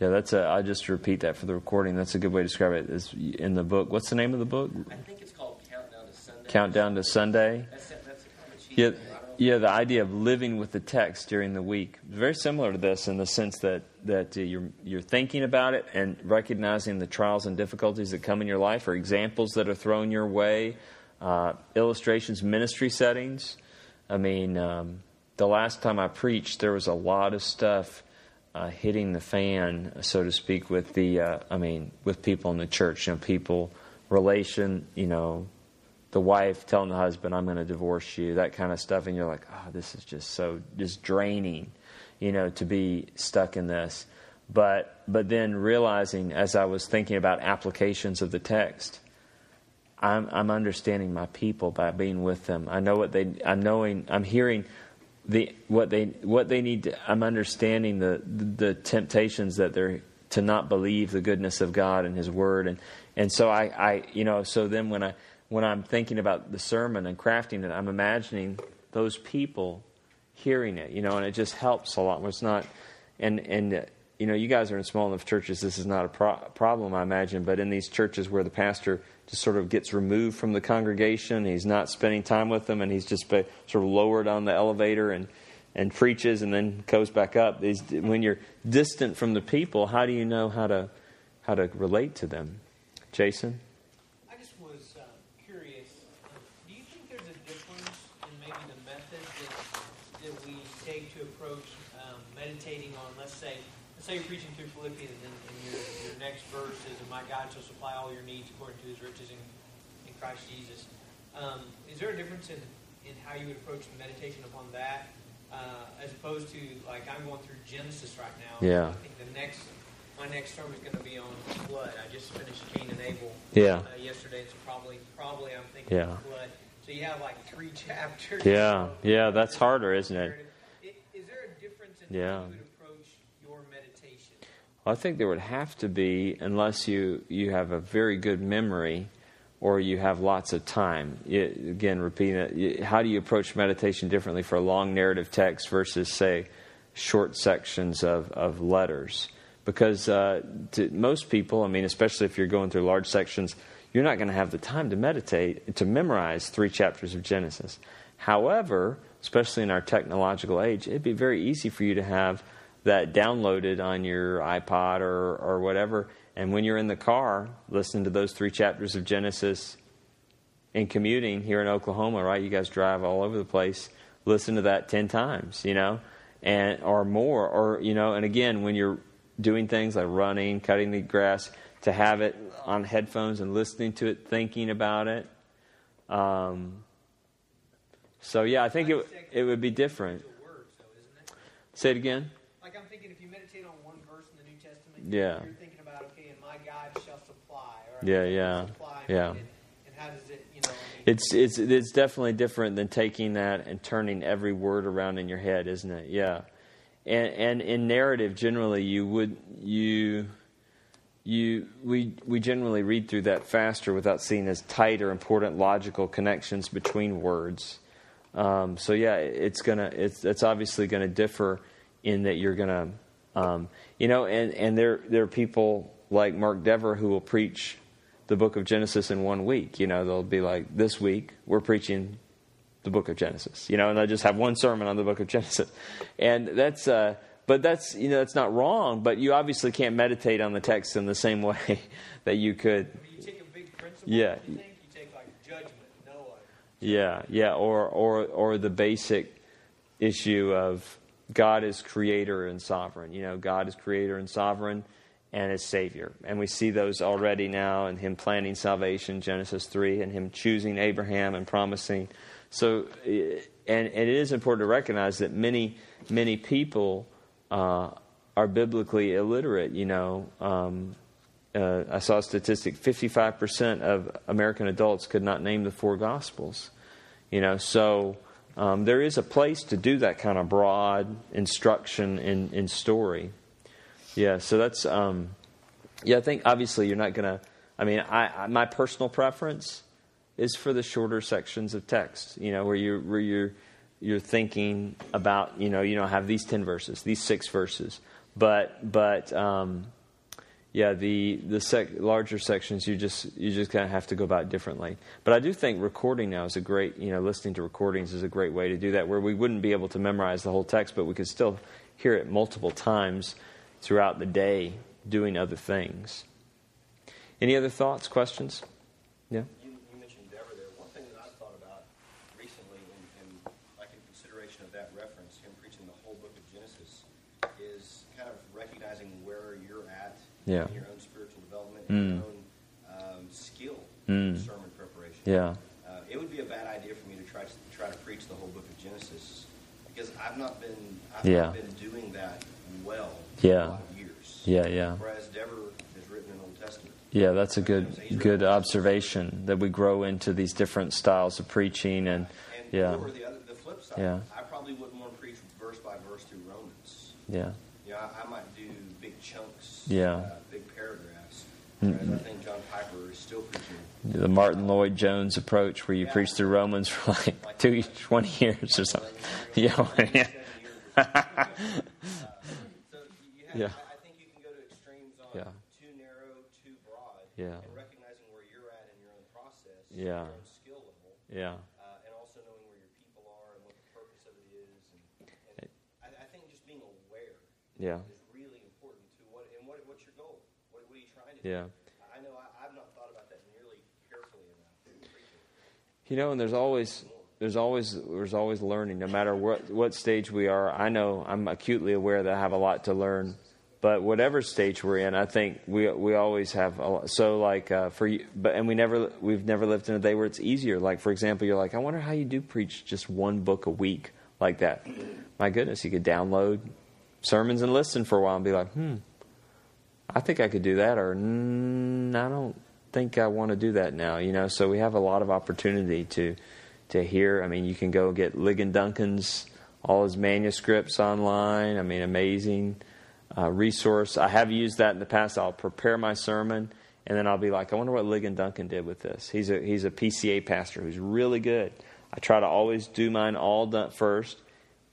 Yeah, that's a. I just repeat that for the recording. That's a good way to describe it. Is in the book. What's the name of the book? I think it's called Countdown to Sunday. Countdown to Sunday. That's, that's kind of yeah, yeah. The idea of living with the text during the week very similar to this in the sense that that uh, you're you're thinking about it and recognizing the trials and difficulties that come in your life, or examples that are thrown your way, uh, illustrations, ministry settings. I mean, um, the last time I preached, there was a lot of stuff uh, hitting the fan, so to speak, with the, uh, I mean, with people in the church. You know, people, relation, you know, the wife telling the husband, I'm going to divorce you, that kind of stuff. And you're like, oh, this is just so, just draining, you know, to be stuck in this. But, but then realizing as I was thinking about applications of the text, I'm, I'm understanding my people by being with them. I know what they, I'm knowing, I'm hearing the what they what they need to, I'm understanding the the temptations that they're to not believe the goodness of God and His Word and and so I, I you know so then when I when I'm thinking about the sermon and crafting it I'm imagining those people hearing it you know and it just helps a lot it's not and and uh, you know you guys are in small enough churches this is not a pro- problem I imagine but in these churches where the pastor just sort of gets removed from the congregation. He's not spending time with them, and he's just sort of lowered on the elevator and, and preaches and then goes back up. He's, when you're distant from the people, how do you know how to how to relate to them? Jason? I just was uh, curious. Uh, do you think there's a difference in maybe the method that, we take to approach um, meditating on, let's say, let's say you're preaching through Philippians and, and your, your next verse is, my God shall supply all your needs according to his riches in, in Christ Jesus. Um, is there a difference in, in how you would approach the meditation upon that uh, as opposed to, like, I'm going through Genesis right now. Yeah. I think the next, my next sermon is going to be on flood. I just finished Cain and Abel Yeah. uh, yesterday, so probably, probably I'm thinking Yeah. flood. So you have like three chapters. Yeah, yeah, that's harder, isn't it? Is there a difference in Yeah. how you would approach your meditation? Well, I think there would have to be, unless you, you have a very good memory or you have lots of time. Again, repeating it, how do you approach meditation differently for a long narrative text versus, say, short sections of, of letters? Because uh, to most people, I mean, especially if you're going through large sections, you're not going to have the time to meditate, to memorize three chapters of Genesis. However, especially in our technological age, it'd be very easy for you to have that downloaded on your iPod or, or whatever. And when you're in the car, listen to those three chapters of Genesis in commuting here in Oklahoma, right? You guys drive all over the place. Listen to that 10 times, you know, and or more. Or, you know, and again, when you're doing things like running, cutting the grass, to have it on headphones and listening to it, thinking about it. Um, so, yeah, I think it, it would be different. To words, though, isn't it? Say it again. Like I'm thinking, if you meditate on one verse in the New Testament, Yeah. you're thinking about okay, and my God shall supply. Yeah, yeah, supply, yeah. And, and how does it, you know? I mean, It's it's it's definitely different than taking that and turning every word around in your head, isn't it? Yeah. And and in narrative generally you would you you we we generally read through that faster without seeing as tight or important logical connections between words. Um, so yeah, it's gonna it's it's obviously gonna differ in that you're gonna um, you know and and there there are people like Mark Dever who will preach the book of Genesis in one week. You know, they'll be like, this week we're preaching the book of Genesis. You know, and they'll just have one sermon on the book of Genesis, and that's. Uh, but that's you know that's not wrong. But you obviously can't meditate on the text in the same way that you could. You take a big principle. Yeah. You think you take like judgment, Noah. Yeah, yeah, or or or the basic issue of God is creator and sovereign. You know, God is creator and sovereign and is savior. And we see those already now in him planning salvation, Genesis 3, and him choosing Abraham and promising. So eh, and, and it is important to recognize that many many people uh, are biblically illiterate, you know. Um, uh, I saw a statistic 55% of American adults could not name the four Gospels. You know, so um, there is a place to do that kind of broad instruction in, in story. Yeah, so that's, um, yeah, I think obviously you're not to, I mean, I, I, my personal preference is for the shorter sections of text, you know, where you're, where you're, you're thinking about, you know, you don't have these 10 verses, these six verses. But, but, um, yeah, the the sec- larger sections you just you just kind of have to go about differently. But I do think recording now is a great you know listening to recordings is a great way to do that, where we wouldn't be able to memorize the whole text, but we could still hear it multiple times throughout the day doing other things. Any other thoughts, questions? Yeah. You, you mentioned Dever there. One thing that I've thought about recently, and, and like in consideration of that reference, him preaching the whole book of Genesis, is kind of recognizing where you're at Yeah. in your own spiritual development Mm. your own um, skill Mm. in sermon preparation. Yeah. Uh, it would be a bad idea for me to try to try to preach the whole book of Genesis because I've not been I've Yeah. not been doing that well Yeah. for a lot of years. Yeah, yeah. Whereas Dever has written an Old Testament. Yeah, that's a good good observation that we grow into these different styles of preaching and And yeah. the other, the flip side, Yeah. I probably wouldn't want to preach verse by verse through Romans. Yeah. Yeah, I, I might do big chunks. Yeah. Uh, big paragraphs. Mm-hmm. I think John Piper is still preaching. The Martyn Lloyd-Jones approach, where you Yeah. preach through Romans for like two, 20 years or something. Yeah. yeah. So you have, Yeah. I I think you can go to extremes on Yeah. too narrow, too broad, Yeah. and recognizing where you're at in your own process, Yeah. your own skill level, Yeah. uh, and also knowing where your people are and what the purpose of it is. And, and I, I think just being aware Yeah. is really important to what and what what's your goal? What, what are you trying to Yeah. I know I, I've not thought about that nearly carefully enough. You know, and there's always there's always there's always learning, no matter what what stage we are. I know I'm acutely aware that I have a lot to learn, but whatever stage we're in, I think we we always have a lot. So like uh, for you, but and we never we've never lived in a day where it's easier. Like for example, you're like, I wonder how you do preach just one book a week like that. My goodness, you could download sermons and listen for a while and be like, hmm, I think I could do that, or I don't think I want to do that now. You know, so we have a lot of opportunity to to hear. I mean, you can go get Ligon Duncan's all his manuscripts online. I mean, amazing uh, resource. I have used that in the past. I'll prepare my sermon, and then I'll be like, I wonder what Ligon Duncan did with this. He's a he's a PCA pastor who's really good. I try to always do mine all done first,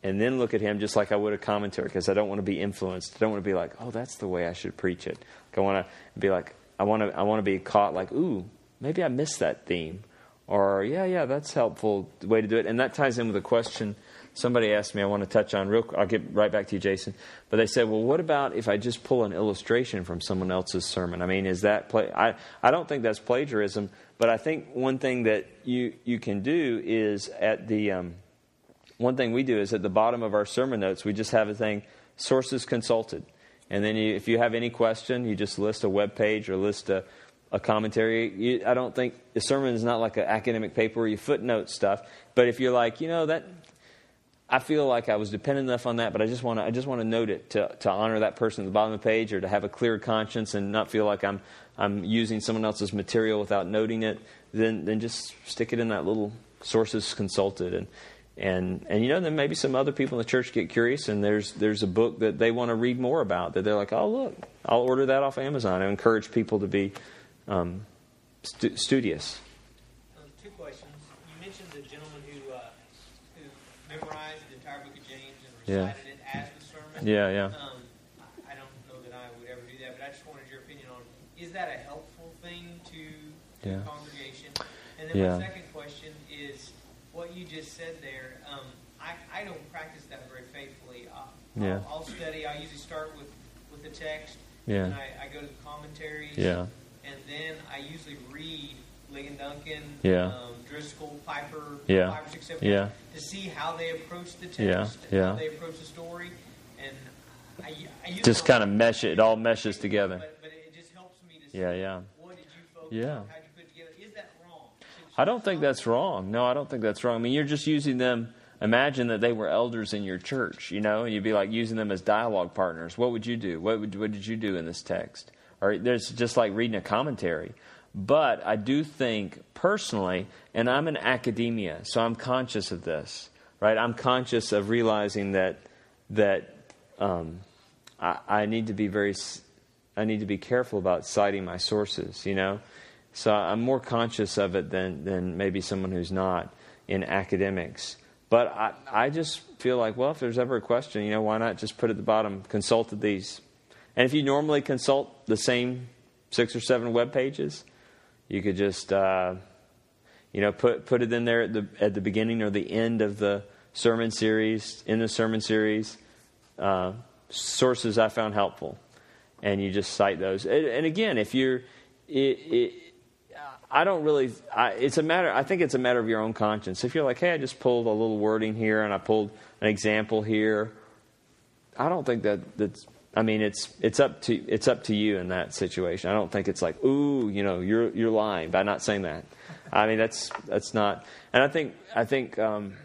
and then look at him just like I would a commentary because I don't want to be influenced. I don't want to be like, oh, that's the way I should preach it. I want to be like, I want to I want to be caught like, ooh, maybe I missed that theme, or yeah, yeah, that's helpful way to do it. And that ties in with a question somebody asked me. I want to touch on real. I'll get right back to you, Jason. But they said, well, what about if I just pull an illustration from someone else's sermon? I mean, is that play? I I don't think that's plagiarism, but I think one thing that you you can do is at the um, one thing we do is at the bottom of our sermon notes, we just have a thing, sources consulted. And then you, if you have any question, you just list a web page or list a, a commentary. You, I don't think the sermon is not like an academic paper where you footnote stuff. But if you're like, you know, that I feel like I was dependent enough on that, but I just want to I just want to note it to, to honor that person at the bottom of the page or to have a clear conscience and not feel like I'm I'm using someone else's material without noting it, then then just stick it in that little sources consulted and and and you know then maybe some other people in the church get curious and there's there's a book that they want to read more about that they're like oh look I'll order that off Amazon. I encourage people to be um, stu- studious. Um, two questions. You mentioned the gentleman who uh, who memorized the entire book of James and Yeah. recited it as the sermon. Yeah, yeah. Um, I I don't know that I would ever do that, but I just wanted your opinion on is that a helpful thing to, to Yeah. the congregation? And then Yeah. my second question is what you just said there. Um, I, I don't practice that very faithfully. Uh, Yeah. I'll, I'll study. I usually start with, with the text. Yeah. And I, I go to the commentaries. Yeah. And then I usually read Ligon Duncan, Yeah. um, Driscoll, Piper, Yeah. five or six seven Yeah. to see how they approach the text, Yeah, yeah. how they approach the story, and I, I Just kind of mesh it. It all meshes together. But, but it just helps me to see Yeah, yeah. what did you focus Yeah. on, how did you put it together. Is that wrong? I don't think that's wrong. No, I don't think that's wrong. I mean, you're just using them. Imagine that they were elders in your church, you know, and you'd be like using them as dialogue partners. What would you do? What, would, what did you do in this text? Or there's just like reading a commentary. But I do think personally, and I'm in academia, so I'm conscious of this, right? I'm conscious of realizing that that um, I, I need to be very, I need to be careful about citing my sources, you know. So I'm more conscious of it than than maybe someone who's not in academics. But I, I just feel like, well, if there's ever a question, you know, why not just put at the bottom, consulted these. And if you normally consult the same six or seven web pages, you could just, uh, you know, put put it in there at the at the beginning or the end of the sermon series. In the sermon series, uh, sources I found helpful, and you just cite those. And, and again, if you're, it, it, I don't really. I, it's a matter. I think it's a matter of your own conscience. If you're like, hey, I just pulled a little wording here and I pulled an example here, I don't think that that's. I mean, it's it's up to it's up to you in that situation. I don't think it's like, ooh, you know, you're you're lying by not saying that. I mean, that's that's not. And I think I think um,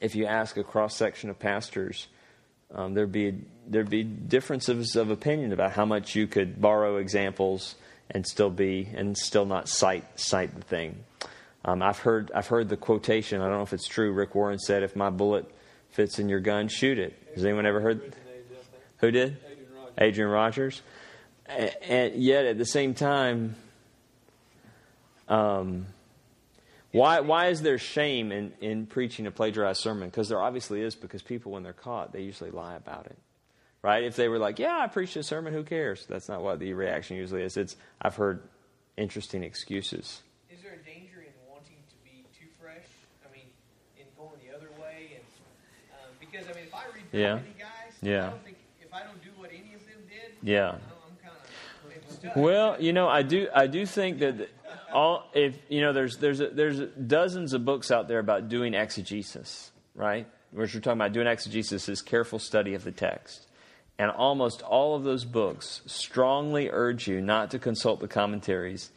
if you ask a cross section of pastors, um, there'd be there'd be differences of opinion about how much you could borrow examples and still be and still not cite cite the thing. Um, I've heard I've heard the quotation. I don't know if it's true. Rick Warren said, "If my bullet fits in your gun, shoot it. Has anyone ever heard? Who did? Adrian Rogers. And yet, at the same time, um, why why is there shame in, in preaching a plagiarized sermon? Because there obviously is. Because people, when they're caught, they usually lie about it, right? If they were like, "Yeah, I preached a sermon," who cares? That's not what the reaction usually is. It's I've heard interesting excuses. Is there a danger in wanting to be too fresh? I mean, in going the other way, and um, because I mean, if I read Yeah. many guys, Yeah. I don't think if I don't do what any of them did, Yeah. I don't, I'm kind of. Well, you know, I do I do think that all if you know there's there's a, there's dozens of books out there about doing exegesis, right? What you're talking about doing exegesis is careful study of the text. And almost all of those books strongly urge you not to consult the commentaries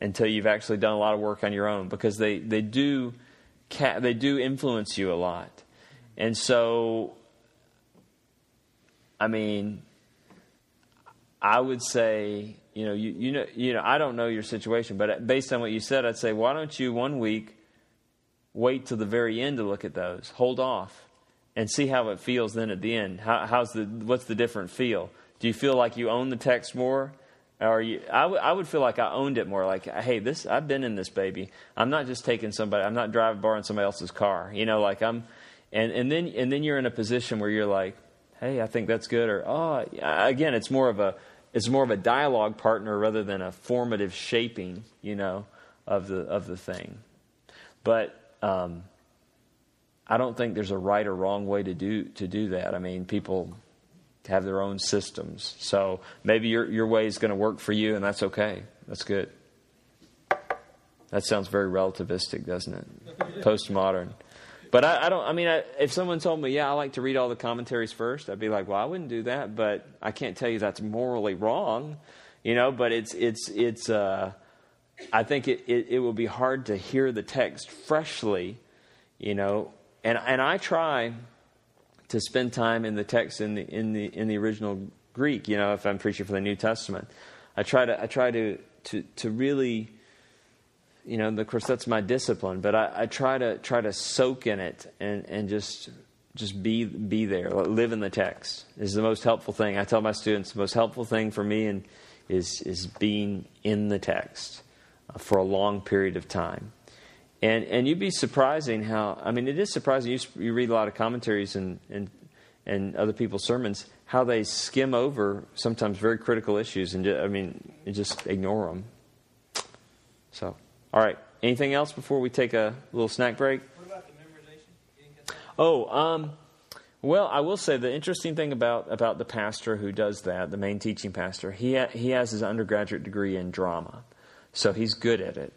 until you've actually done a lot of work on your own because they, they do ca- they do influence you a lot. And so I mean I would say, you know, you, you know, you know, I don't know your situation, but based on what you said, I'd say, why don't you one week wait till the very end to look at those, hold off, and see how it feels then at the end. How, how's the what's the different feel? Do you feel like you own the text more? Or you, I, w- I would feel like I owned it more. Like, hey, this I've been in this baby. I'm not just taking somebody. I'm not driving borrowing somebody else's car. You know, like I'm, and and then and then you're in a position where you're like, hey, I think that's good. Or oh, again, it's more of a it's more of a dialogue partner rather than a formative shaping. You know, of the of the thing. But um, I don't think there's a right or wrong way to do to do that. I mean, people have their own systems, so maybe your your way is going to work for you, and that's okay. That's good. That sounds very relativistic, doesn't it? Postmodern. But I, I don't. I mean, I, if someone told me, "Yeah, I like to read all the commentaries first, I'd be like, "Well, I wouldn't do that." But I can't tell you that's morally wrong, you know. But it's it's it's. Uh, I think it, it, it will be hard to hear the text freshly, you know. And and I try to spend time in the text in the in the in the original Greek. You know, if I'm preaching for the New Testament, I try to I try to to to really, you know, of course that's my discipline. But I, I try to try to soak in it and and just just be be there, live in the text is the most helpful thing. I tell my students the most helpful thing for me and is is being in the text uh, for a long period of time. And and you'd be surprising how I mean it is surprising you you read a lot of commentaries and and and other people's sermons how they skim over sometimes very critical issues and ju- I mean and just ignore them. So all right, anything else before we take a little snack break? What about the memorization? You didn't get that? Oh, um, well, I will say the interesting thing about, about the pastor who does that, the main teaching pastor, he ha- he has his undergraduate degree in drama, so he's good at it.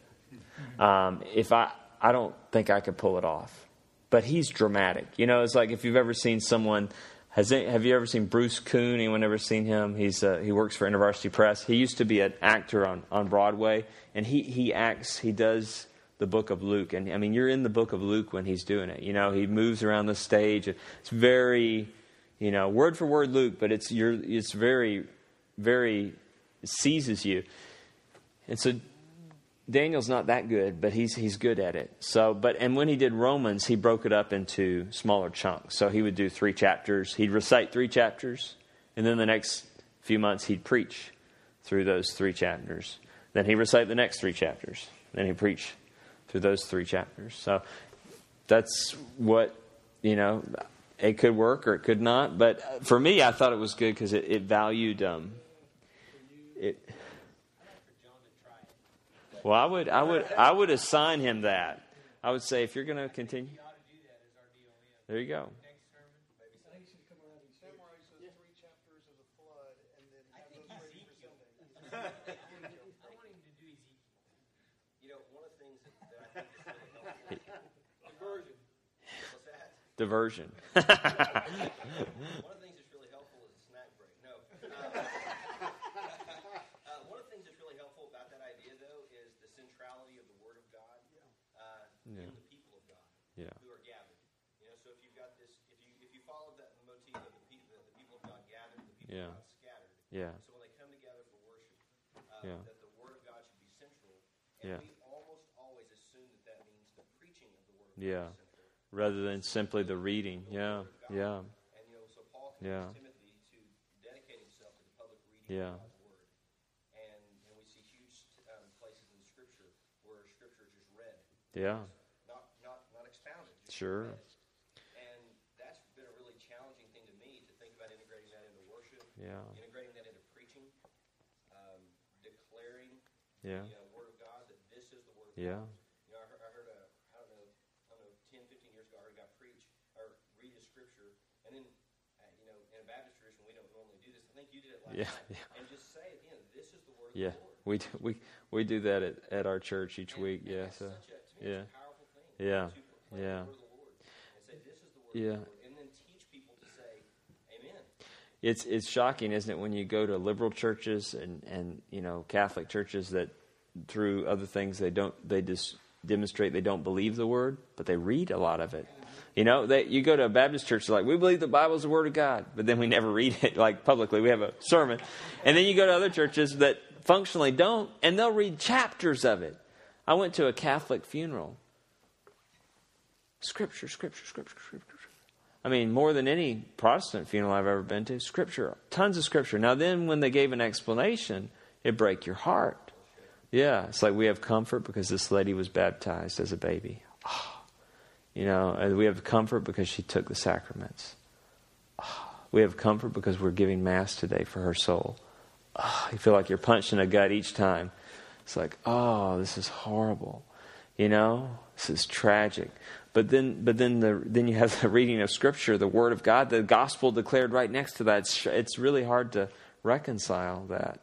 Um, if I I don't think I could pull it off, but he's dramatic. You know, it's like if you've ever seen someone. Has have you ever seen Bruce Kuhn? Anyone ever seen him? He's uh, he works for InterVarsity Press. He used to be an actor on, on Broadway, and he he acts. He does the book of Luke. And I mean, you're in the book of Luke when he's doing it. You know, he moves around the stage. It's very, you know, word for word Luke, but it's you're, it's very, very it seizes you. And so Daniel's not that good, but he's he's good at it. So, but and when he did Romans, he broke it up into smaller chunks. So he would do three chapters. He'd recite three chapters, and then the next few months he'd preach through those three chapters. Then he'd recite the next three chapters. Then he'd preach through those three chapters. So that's what you know. It could work or it could not. But for me, I thought it was good because it, it valued um, it. Well, I would, I would, I would assign him that. I would say if you're going to continue, there You ought to do that as our DOM. there you go. Next sermon. I think you should come around and memorize those three chapters of the flood and then have those ready for Sunday. I want him to do Ezekiel. You know, one of the things that, that I think is really helpful. Conversion. What's that? Diversion. One of the things that's really helpful is a snack break. No. Uh, uh, one of the things that's really helpful about that idea, though, is the centrality of the Word of God uh, Yeah. in the people of God Yeah. who are gathered. You know, so if you've got this, if you if you follow that motif of the people, the, the people of God gathered, the people Yeah. of God scattered. Yeah. So when they come together for worship, uh, Yeah. that the Word of God should be central. And Yeah. we almost always assume that that means the preaching of the Word of Yeah. God rather than simply the reading. Yeah, yeah, And you know, so Paul Yeah. Timothy to dedicate himself to the public reading Yeah. of God's word. And, and we see huge um, places in Scripture where Scripture is just read, yeah, not not not expounded. Just Sure. read. And that's been a really challenging thing to me to think about integrating that into worship, yeah, integrating that into preaching, um, declaring yeah, the uh, Word of God that this is the Word of yeah, God. You know, I heard, I heard a, I don't know, I don't know, 10, 15 years ago, I heard a guy preach or read a scripture, and then, uh, you know, in a Baptist tradition, we don't normally do this. I think you did it last Yeah, night. yeah. And just say at the end, this is the word yeah. of the Lord. We do, we we do that at, at our church each And- week. and Yeah, so such a, to me, yeah. it's a powerful thing. Yeah, To yeah. the word of the Lord and say, this is the word Yeah. of the Lord. And then teach people to say, amen. It's it's shocking, isn't it, when you go to liberal churches and and you know Catholic churches that through other things they don't they just demonstrate they don't believe the word, but they read a lot of it. You know, they, you go to a Baptist church, like, we believe the Bible is the Word of God, but then we never read it like publicly. We have a sermon. And then you go to other churches that functionally don't, and they'll read chapters of it. I went to a Catholic funeral. Scripture, scripture, scripture, scripture. I mean, more than any Protestant funeral I've ever been to, scripture, tons of scripture. Now, then when they gave an explanation, it break your heart. Yeah, it's like we have comfort because this lady was baptized as a baby. Ah, you know, we have comfort because she took the sacraments. Ah, we have comfort because we're giving mass today for her soul. Ah, you feel like you're punched in the gut each time. It's like, oh, this is horrible. You know, this is tragic. But then, but then the then you have the reading of Scripture, the Word of God, the gospel declared right next to that. It's, it's really hard to reconcile that.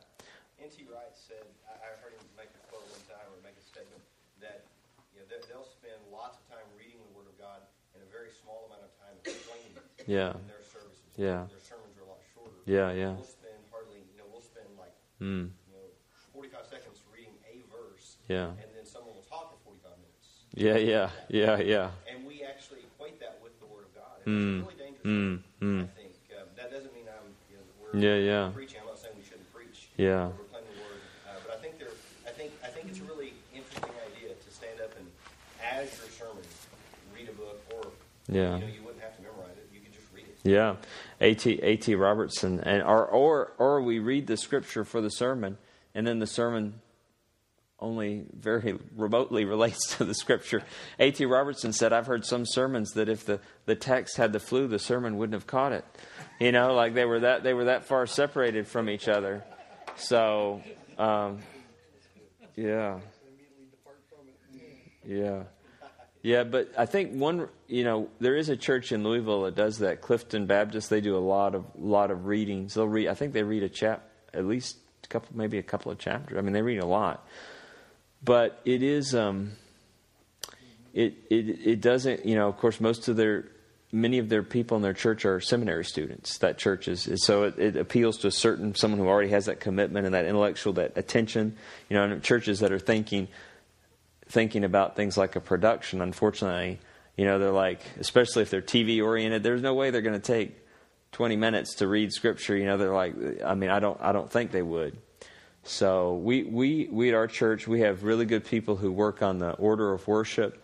N.T. Wright said, I, heard him make a quote one time or make a statement that you know, they, they'll spend lots of time reading the Word of God and a very small amount of time explaining it Yeah. in their services. Yeah. Their sermons are a lot shorter. Yeah, yeah. We'll spend hardly, you know, we'll spend like, Mm, you know, 45 seconds reading a verse. Yeah. And then someone will talk for 45 minutes. Yeah, yeah, yeah, yeah. And we actually equate that with the Word of God. Mm, it's a really dangerous mm, mm. I think. Um, that doesn't mean I'm, you know, we're Yeah, yeah. preaching. I'm not saying we shouldn't preach. Yeah. We're the Word. Uh, but I think there, I think, I think it's a really interesting idea to stand up and, as your sermon, read a book, or Yeah. you know, you wouldn't have to memorize it. You could just read it. Yeah, A.T. A.T. Robertson, and or, or or we read the scripture for the sermon, and then the sermon only very remotely relates to the scripture. A.T. Robertson said, "I've heard some sermons that if the, the text had the flu, the sermon wouldn't have caught it. You know, like they were that they were that far separated from each other. So, um, yeah, yeah." Yeah, but I think one, you know, there is a church in Louisville that does that. Clifton Baptist. They do a lot of lot of readings. They'll read. I think they read a chap at least a couple, maybe a couple of chapters. I mean, they read a lot. But it is, um, it it it doesn't. You know, of course, most of their many of their people in their church are seminary students. That church is, so it, it appeals to a certain someone who already has that commitment and that intellectual that attention. You know, and churches that are thinking thinking about things like a production, unfortunately, you know, they're like, especially if they're TV oriented, there's no way they're going to take 20 minutes to read scripture. You know, they're like, I mean, I don't, I don't think they would. So we, we, we at our church, we have really good people who work on the order of worship,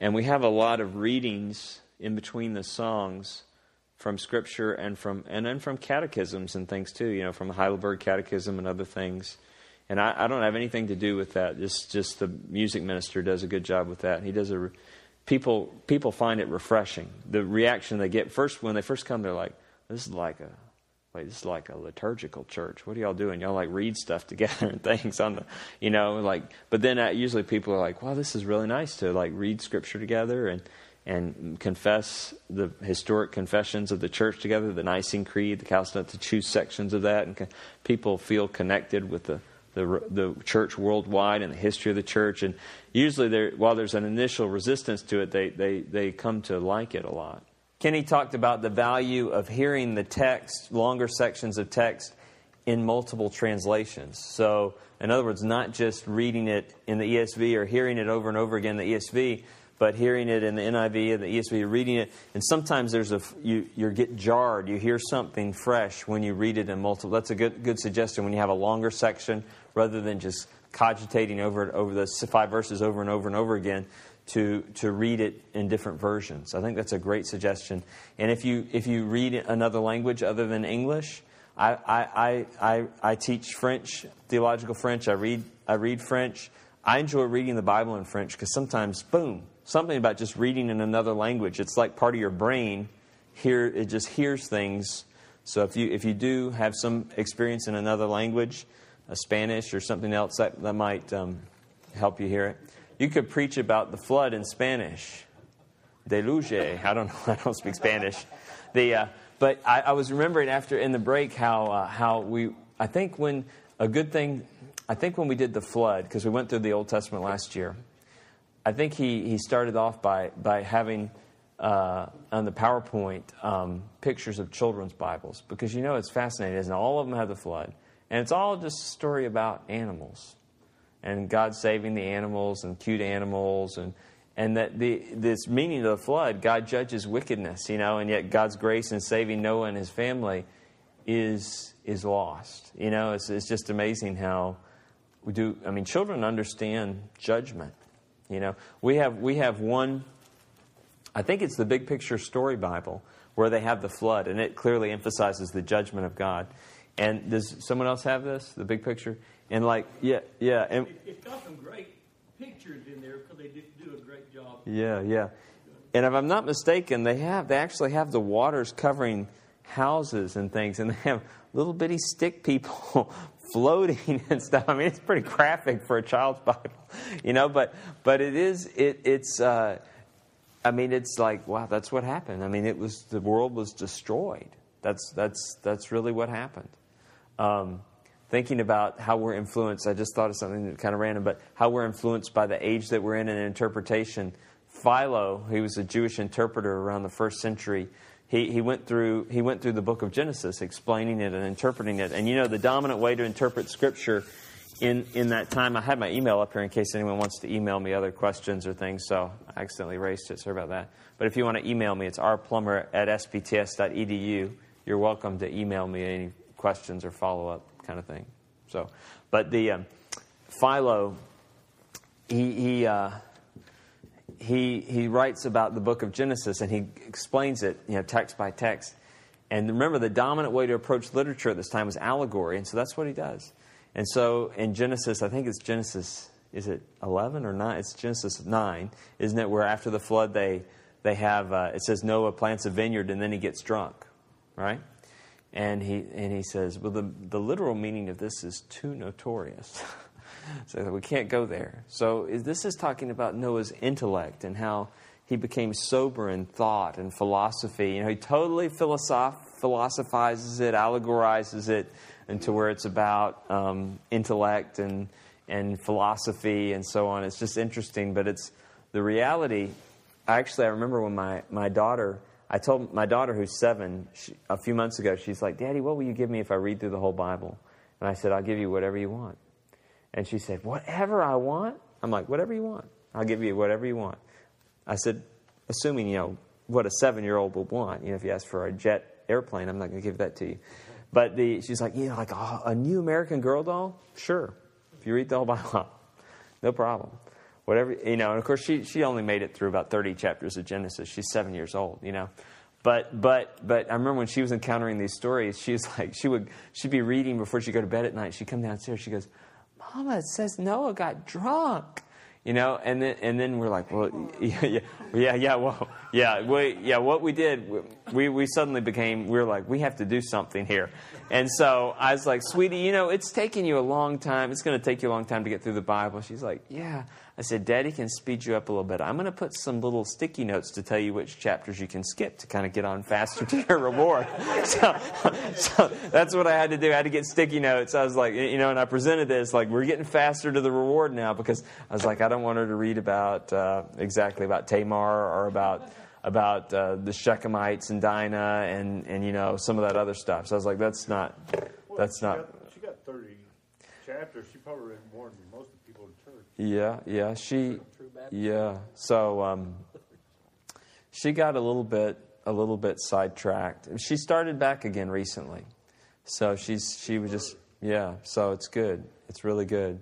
and we have a lot of readings in between the songs from scripture and from, and then from catechisms and things too, you know, from the Heidelberg Catechism and other things. And I, I don't have anything to do with that. Just just the music minister does a good job with that. He does a people people find it refreshing. The reaction they get first when they first come, they're like, "This is like a wait, this is like a liturgical church. What are y'all doing? Y'all like read stuff together and things on the, you know, like." But then uh, usually people are like, "Wow, this is really nice to like read scripture together and." And confess the historic confessions of the church together, the Nicene Creed, the Chalcedon, to choose sections of that, and people feel connected with the the the church worldwide and the history of the church. And usually, there while there's an initial resistance to it, they they they come to like it a lot. Kenny talked about the value of hearing the text, longer sections of text, in multiple translations. So, in other words, not just reading it in the ESV or hearing it over and over again in the ESV, but hearing it in the NIV and the ESV, reading it, and sometimes there's a you you get jarred. You hear something fresh when you read it in multiple. That's a good good suggestion when you have a longer section rather than just cogitating over over the five verses over and over and over again. To, to read it in different versions. I think that's a great suggestion. And if you, if you read another language other than English, I, I, I, I, teach French, theological French. I read, I read French. I enjoy reading the Bible in French because sometimes, boom, something about just reading in another language. It's like part of your brain. Here, it just hears things. So if you if you do have some experience in another language, a Spanish or something else, that that might um, help you hear it. You could preach about the flood in Spanish. Deluge. I don't know. I don't speak Spanish. The uh, but I, I, was remembering after in the break how uh, how we I think when a good thing I think when we did the flood because we went through the Old Testament last year I think he, he started off by, by having uh, on the PowerPoint um, pictures of children's Bibles because you know it's fascinating, isn't it? All of them have the flood. And it's all just a story about animals and God saving the animals and cute animals and and that the this meaning of the flood, God judges wickedness, you know, and yet God's grace in saving Noah and his family is is lost. You know, it's it's just amazing how we do I mean children understand judgment you know, we have we have one. I think it's the Big Picture Story Bible where they have the flood, and it clearly emphasizes the judgment of God. And does someone else have this, the big picture? And like, yeah, yeah, and it's got some great pictures in there because they do a great job. Yeah, yeah. And if I'm not mistaken, they have they actually have the waters covering houses and things, and they have little bitty stick people floating and stuff. I mean, it's pretty graphic for a child's Bible, you know. But but it is it it's. Uh, I mean, it's like wow, that's what happened. I mean, it was the world was destroyed. That's that's that's really what happened. Um, thinking about how we're influenced, I just thought of something kind of random, but how we're influenced by the age that we're in and interpretation. Philo, he was a Jewish interpreter around the first century he, he, went through, he went through the book of Genesis, explaining it and interpreting it. And you know, the dominant way to interpret Scripture in, in that time, I had my email up here in case anyone wants to email me other questions or things, so I accidentally erased it. Sorry about that. But if you want to email me, it's rplummer at sbts.edu. You're welcome to email me any questions or follow up kind of thing. So, but the um, Philo, he, he uh, he, he writes about the book of Genesis and he explains it, you know, text by text. And remember, the dominant way to approach literature at this time was allegory, and so that's what he does. And so in Genesis, I think it's Genesis, is it 11 or 9? It's Genesis 9, isn't it? Where after the flood, they, they have, uh, it says Noah plants a vineyard and then he gets drunk, right? And he, and he says, well, the, the literal meaning of this is too notorious. so we can't go there. So this is talking about Noah's intellect and how he became sober in thought and philosophy. You know, he totally philosoph- philosophizes it, allegorizes it into where it's about um, intellect and and philosophy and so on. It's just interesting, but it's the reality. Actually, I remember when my, my daughter, I told my daughter who's seven she, a few months ago, she's like, Daddy, what will you give me if I read through the whole Bible? And I said, I'll give you whatever you want. And she said, Whatever I want? I'm like, Whatever you want. I'll give you whatever you want. I said, Assuming, you know, what a seven year old would want. You know, if you ask for a jet airplane, I'm not going to give that to you. But the, she's like, Yeah, like a, a new American Girl doll? Sure. If you read the whole Bible, no problem. Whatever, you know, and of course, she, she only made it through about 30 chapters of Genesis. She's seven years old, you know. But but but I remember when she was encountering these stories, she was like she would she'd be reading before she'd go to bed at night. She'd come downstairs. She goes, Mama, it says Noah got drunk. You know, and then and then we're like, well, yeah, yeah, yeah, yeah, well, yeah, we, yeah. What we did, we we suddenly became, we were like, we have to do something here, and so I was like, sweetie, you know, it's taking you a long time. It's going to take you a long time to get through the Bible. She's like, yeah. I said, Daddy can speed you up a little bit. I'm going to put some little sticky notes to tell you which chapters you can skip to kind of get on faster to your reward. so, so that's what I had to do. I had to get sticky notes. I was like, you know, and I presented this like we're getting faster to the reward now because I was like, I don't want her to read about uh, exactly about Tamar or about about uh, the Shechemites and Dinah and and you know some of that other stuff. So I was like, that's not Well, that's she not. Got, she got 30 chapters. She probably read more than most of the people in church. Yeah, yeah, she, yeah. So um, she got a little bit, a little bit sidetracked. She started back again recently, so she's she was just, yeah. So it's good. It's really good.